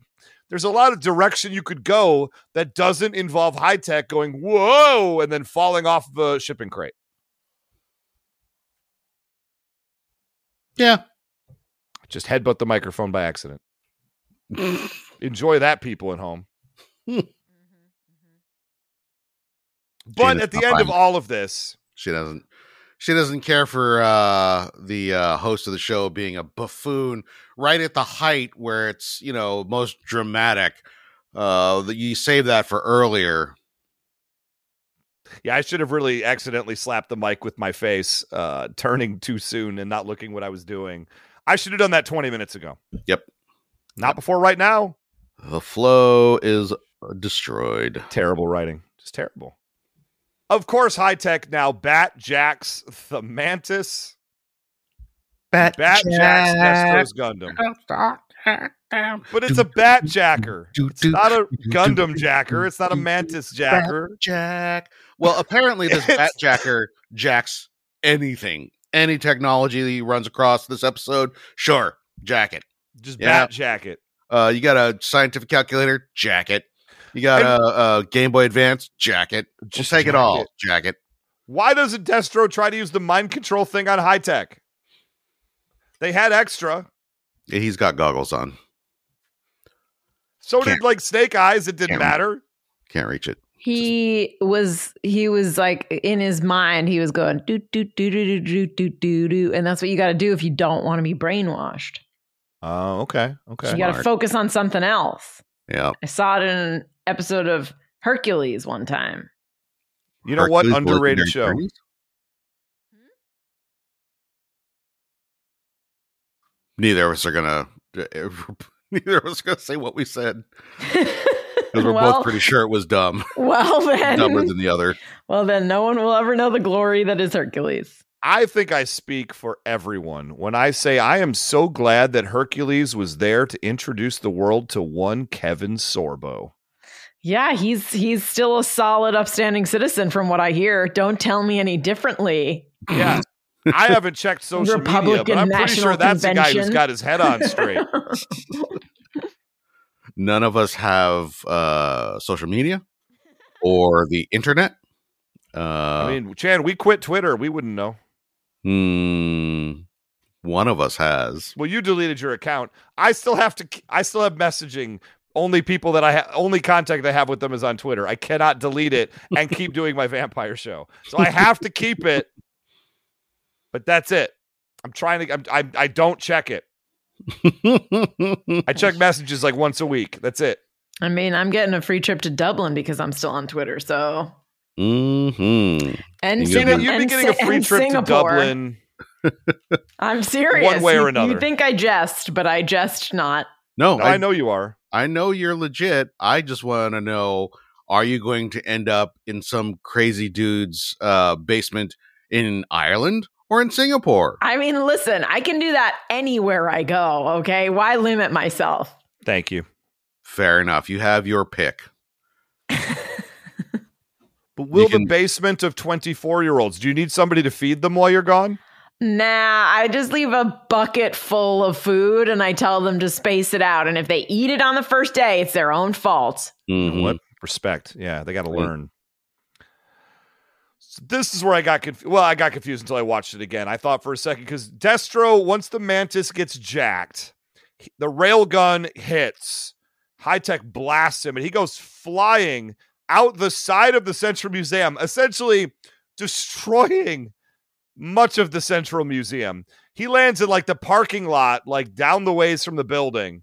there's a lot of direction you could go that doesn't involve Hi-Tech going whoa and then falling off the shipping crate. Yeah. Just headbutt the microphone by accident. *laughs* Enjoy that, people at home. Mm-hmm. Mm-hmm. but Gina's at the not end of all of this, She doesn't. She doesn't care for uh, the uh, host of the show being a buffoon right at the height where it's you know most dramatic. Uh, you save that for earlier. Yeah, I should have really accidentally slapped the mic with my face, uh, turning too soon and not looking what I was doing. I should have done that 20 minutes ago. Yep. Not before right now. The flow is destroyed. Terrible writing. Just terrible. Of course, Hi-Tech now. Bat Jacks the Mantis. Bat, Bat Jax Destro's Gundam. But it's a Bat Jacker. It's not a Gundam Jacker. It's not a Mantis Jacker. Jack. Well, apparently this Bat *laughs* Jacker jacks anything, any technology that he runs across this episode. Sure, jacket. Just Yeah. Bat Jacket. Uh, you got a scientific calculator, jack it. You got a, a Game Boy Advance, jacket. Just Just take it all, jacket. Why doesn't Destro try to use the mind control thing on Hi-Tech? They had extra. Yeah, He's got goggles on. So Can't- did like Snake Eyes. It didn't can't- matter. Can't reach it. He was he was like in his mind he was going do do do do do do do do do and that's what you got to do if you don't want to be brainwashed. Oh, okay. Okay. You got to focus on something else. Yeah. I saw it in an episode of Hercules one time. You know what? Underrated show. Journeys? Hmm? Neither of us are gonna. *laughs* Neither of us are gonna say what we said *laughs* because we're well, both pretty sure it was dumb, *laughs* well then, dumber than the other. well then, no one will ever know the glory that is Hercules. I think I speak for everyone when I say I am so glad that Hercules was there to introduce the world to one Kevin Sorbo. Yeah, he's he's still a solid, upstanding citizen, from what I hear. Don't tell me any differently. Yeah. *laughs* I haven't checked social media, but I'm pretty sure National that's the guy who's got his head on straight. None of us have uh, social media or the internet. Uh, I mean, Chan, we quit Twitter. We wouldn't know. hmm, one of us has. Well, you deleted your account. I still have to. I still have messaging. Only people that I have, only contact I have with them is on Twitter. I cannot delete it and keep *laughs* doing my vampire show. So I have to keep it. But that's it. I'm trying to. I'm, I I don't check it. I check *laughs* messages like once a week. That's it. I mean, I'm getting a free trip to Dublin because I'm still on Twitter. So, hmm and, You Sing- get- You've been and getting a free and trip to Singapore. Dublin. I'm serious. One way or You- another. You think I jest, but I jest not. No, No, I know you are. I know you're legit. I just want to know: Are you going to end up in some crazy dude's uh, basement in Ireland or in Singapore? I mean, listen, I can do that anywhere I go. Okay, why limit myself? Thank you. Fair enough. You have your pick. But will can- the basement of 24 year olds? Do you need somebody to feed them while you're gone? Nah, I just leave a bucket full of food and I tell them to space it out. And if they eat it on the first day, it's their own fault. You know Mhm. what? Respect. Yeah, they got to learn. So this is where I got confused. Well, I got confused until I watched it again. I thought for a second because Destro, once the Mantis gets jacked, he- the railgun hits, Hi-Tech blasts him, and he goes flying out the side of the Central Museum, essentially destroying much of the Central Museum. He lands in like the parking lot, like down the ways from the building,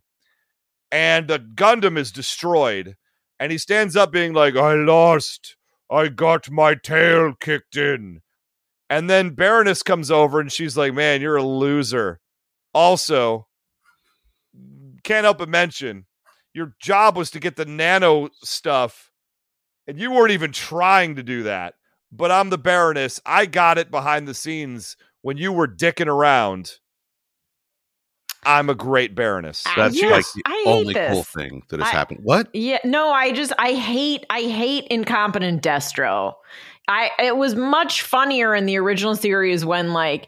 and the Gundam is destroyed. And he stands up being like, I lost. I got my tail kicked in. And then Baroness comes over and she's like, Man, you're a loser. Also, can't help but mention your job was to get the nano stuff, and you weren't even trying to do that. But I'm the Baroness. I got it behind the scenes when you were dicking around. I'm a great Baroness. That's yes, like the I hate only cool thing that has I- happened. What? Yeah, no, I just I hate I hate incompetent Destro. I it was much funnier in the original series when like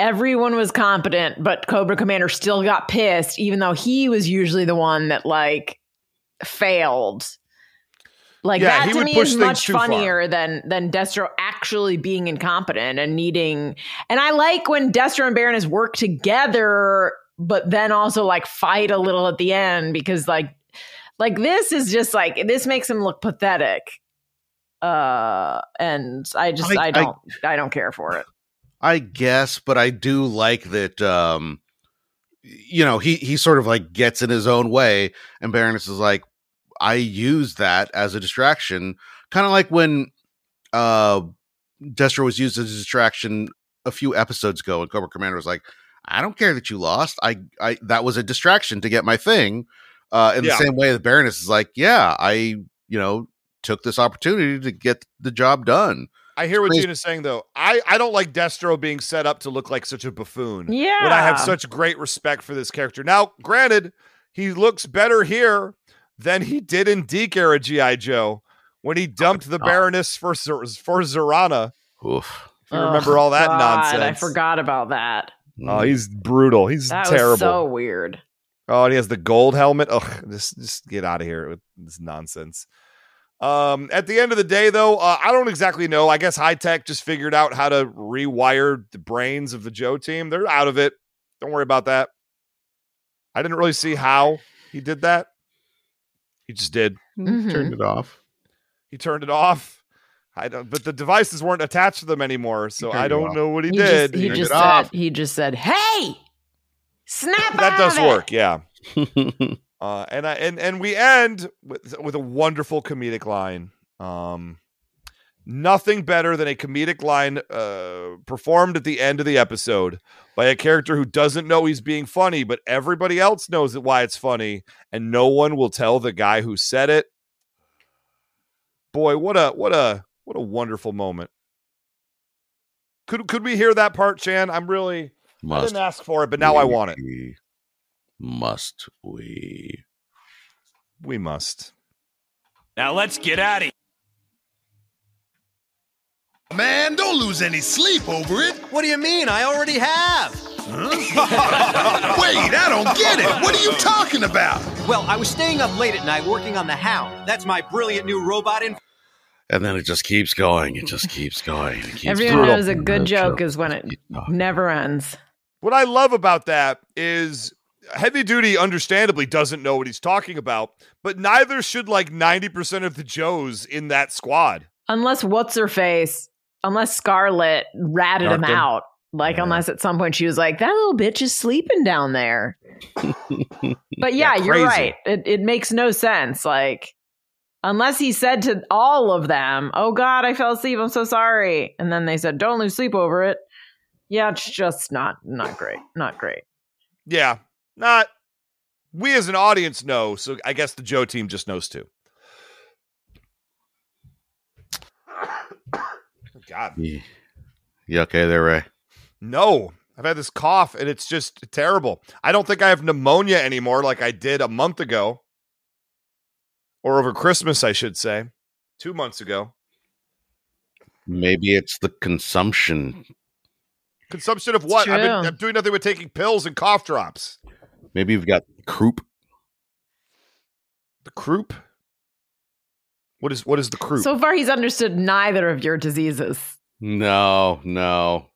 everyone was competent, but Cobra Commander still got pissed, even though he was usually the one that like failed. Like Yeah, that to me is much far. funnier than than Destro actually being incompetent and needing. And I like when Destro and Baroness work together, but then also like fight a little at the end because like like this is just like this makes him look pathetic. Uh, and I just I- I, I- don't I, don't care for it. I guess, but I do like that. Um, you know, he he sort of like gets in his own way, and Baroness is like, I use that as a distraction, kind of like when uh Destro was used as a distraction a few episodes ago, and Cobra Commander was like, "I don't care that you lost. I, I that was a distraction to get my thing." Uh, in Yeah. the same way, the Baroness is like, "Yeah, I, you know, took this opportunity to get the job done." I hear what Please- Gina's saying though. I, I don't like Destro being set up to look like such a buffoon. Yeah. When I have such great respect for this character. Now, granted, he looks better here than he did in DiC era GI Joe when he dumped the Baroness for for Zarana. Oof. If you remember all that God, nonsense. I forgot about that. Oh, he's brutal. He's That terrible. so weird. Oh, and he has the gold helmet. Ugh, just just get out of here with this nonsense. Um, at the end of the day, though, uh, I don't exactly know. I guess Hi-Tech just figured out how to rewire the brains of the Joe team. They're out of it. Don't worry about that. I didn't really see how he did that. He just did. Mhm. Turned it off. He turned it off. I don't. But the devices weren't attached to them anymore, so I don't know what he, He did. just, he Turned just said off. he just said, "Hey, snap that out does of it." work. Yeah. *laughs* Uh, and I and and we end with with a wonderful comedic line. Um, nothing better than a comedic line uh, performed at the end of the episode by a character who doesn't know he's being funny, but everybody else knows why it's funny, and no one will tell the guy who said it. Boy, what a what a what a wonderful moment. Could could we hear that part, Chan? I'm really I Must didn't ask for it, but now I want it. Must we? We must. Now let's get at it. Man, don't lose any sleep over it. What do you mean? I already have. *laughs* Wait, I don't get it. What are you talking about? Well, I was staying up late at night working on the Hound. That's my brilliant new robot in. And then it just keeps going. It just keeps going. It keeps Everyone going. knows a good joke is when it never ends. What I love about that is heavy duty understandably doesn't know what he's talking about, but neither should like 90% of the Joes in that squad. Unless what's her face, unless Scarlett ratted him him? out. Like unless at some point she was like, "That little bitch is sleeping down there." *laughs* But yeah, Yeah, you're right. It it makes no sense. Like unless he said to all of them, "Oh God, I fell asleep. I'm so sorry," and then they said, "Don't lose sleep over it." Yeah, it's just not not great. Not great. Yeah, not we as an audience know, so I guess the Joe team just knows too. God. You, you okay there, Ray? No, I've had this cough and it's just terrible. I don't think I have pneumonia anymore like I did a month ago. Or over Christmas, I should say. Two months ago. Maybe it's the consumption. Consumption of what? I've been, I'm doing nothing but taking pills and cough drops. Maybe you've got croup. The croup? What is what is the croup? So far, he's understood neither of your diseases. No, no.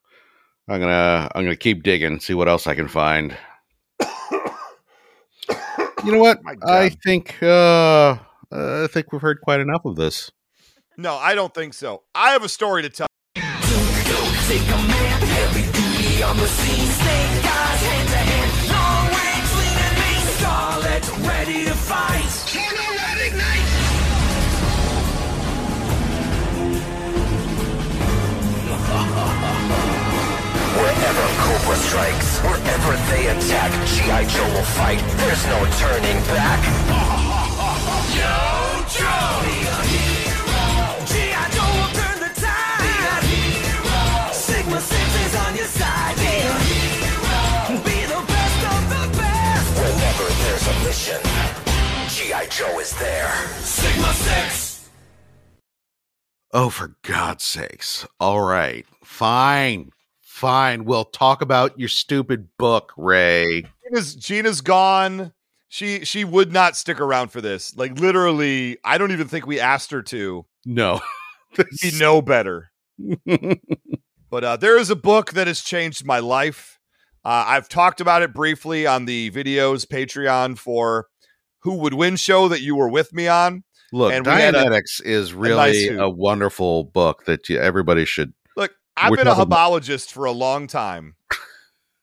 I'm gonna I'm gonna keep digging, see what else I can find. *coughs* you know what? I think uh, uh I think we've heard quite enough of this. no, I don't think so. I have a story to tell. Take a man, Wherever Cobra strikes, wherever they attack, G.I. Joe will fight. There's no turning back. Yo, Joe. Be a hero. G.I. Joe will turn the tide. Be a hero. Sigma 6 is on your side. Be a hero. Be the best of the best. Whenever there's a mission, G.I. Joe is there. Sigma 6. Oh, for God's sakes. All right. Fine. Fine. We'll talk about your stupid book, Ray. Gina's Gina's gone. She she would not stick around for this. Like literally, I don't even think we asked her to. No. *laughs* We know better. *laughs* But uh, there is a book that has changed my life. Uh, I've talked about it briefly on the videos Patreon for Who Would Win show that you were with me on. Look, And had a- is nice really hoot. a wonderful book that you, everybody should. I've been a about- hubologist for a long time.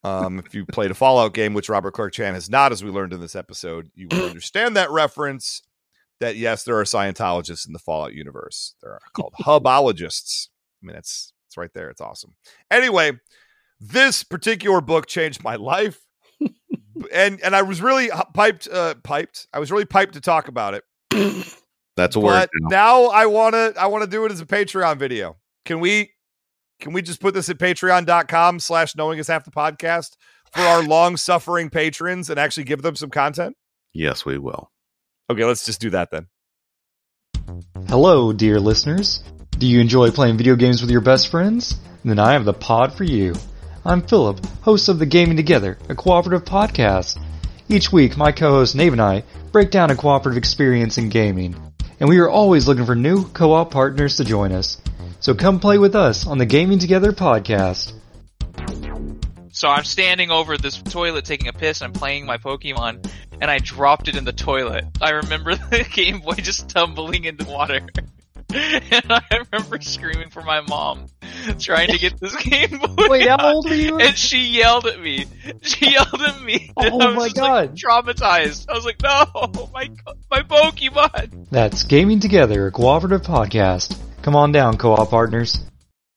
Um, if you played a Fallout game, which Robert Clark Chan has not, as we learned in this episode, you will understand that reference. that yes, there are Scientologists in the Fallout universe. They're called *laughs* hubologists. I mean, it's it's right there. It's awesome. Anyway, this particular book changed my life, *laughs* and and I was really piped. Uh, piped. I was really piped to talk about it. That's a word. But now. now I want to I want to do it as a Patreon video. Can we can we just put this at patreon.com slash knowing is half the podcast for our long suffering patrons and actually give them some content? Yes, we will. Okay, let's just do that then. Hello, dear listeners. Do you enjoy playing video games with your best friends? Then I have the pod for you. I'm Philip, host of the Gaming Together, a cooperative podcast. Each week, my co-host Nave and I break down a cooperative experience in gaming, and we are always looking for new co-op partners to join us. So come play with us on the Gaming Together podcast. So I'm standing over this toilet taking a piss and I'm playing my Pokemon and I dropped it in the toilet. I remember *laughs* the Game Boy just tumbling into water. And I remember screaming for my mom, trying to get this Game Boy. *laughs* Wait, how old were you? And she yelled at me. She yelled at me. Oh and Oh I was my just, like, God. traumatized. I was like, no, my my Pokemon. That's Gaming Together, a cooperative podcast. Come on down, co-op partners.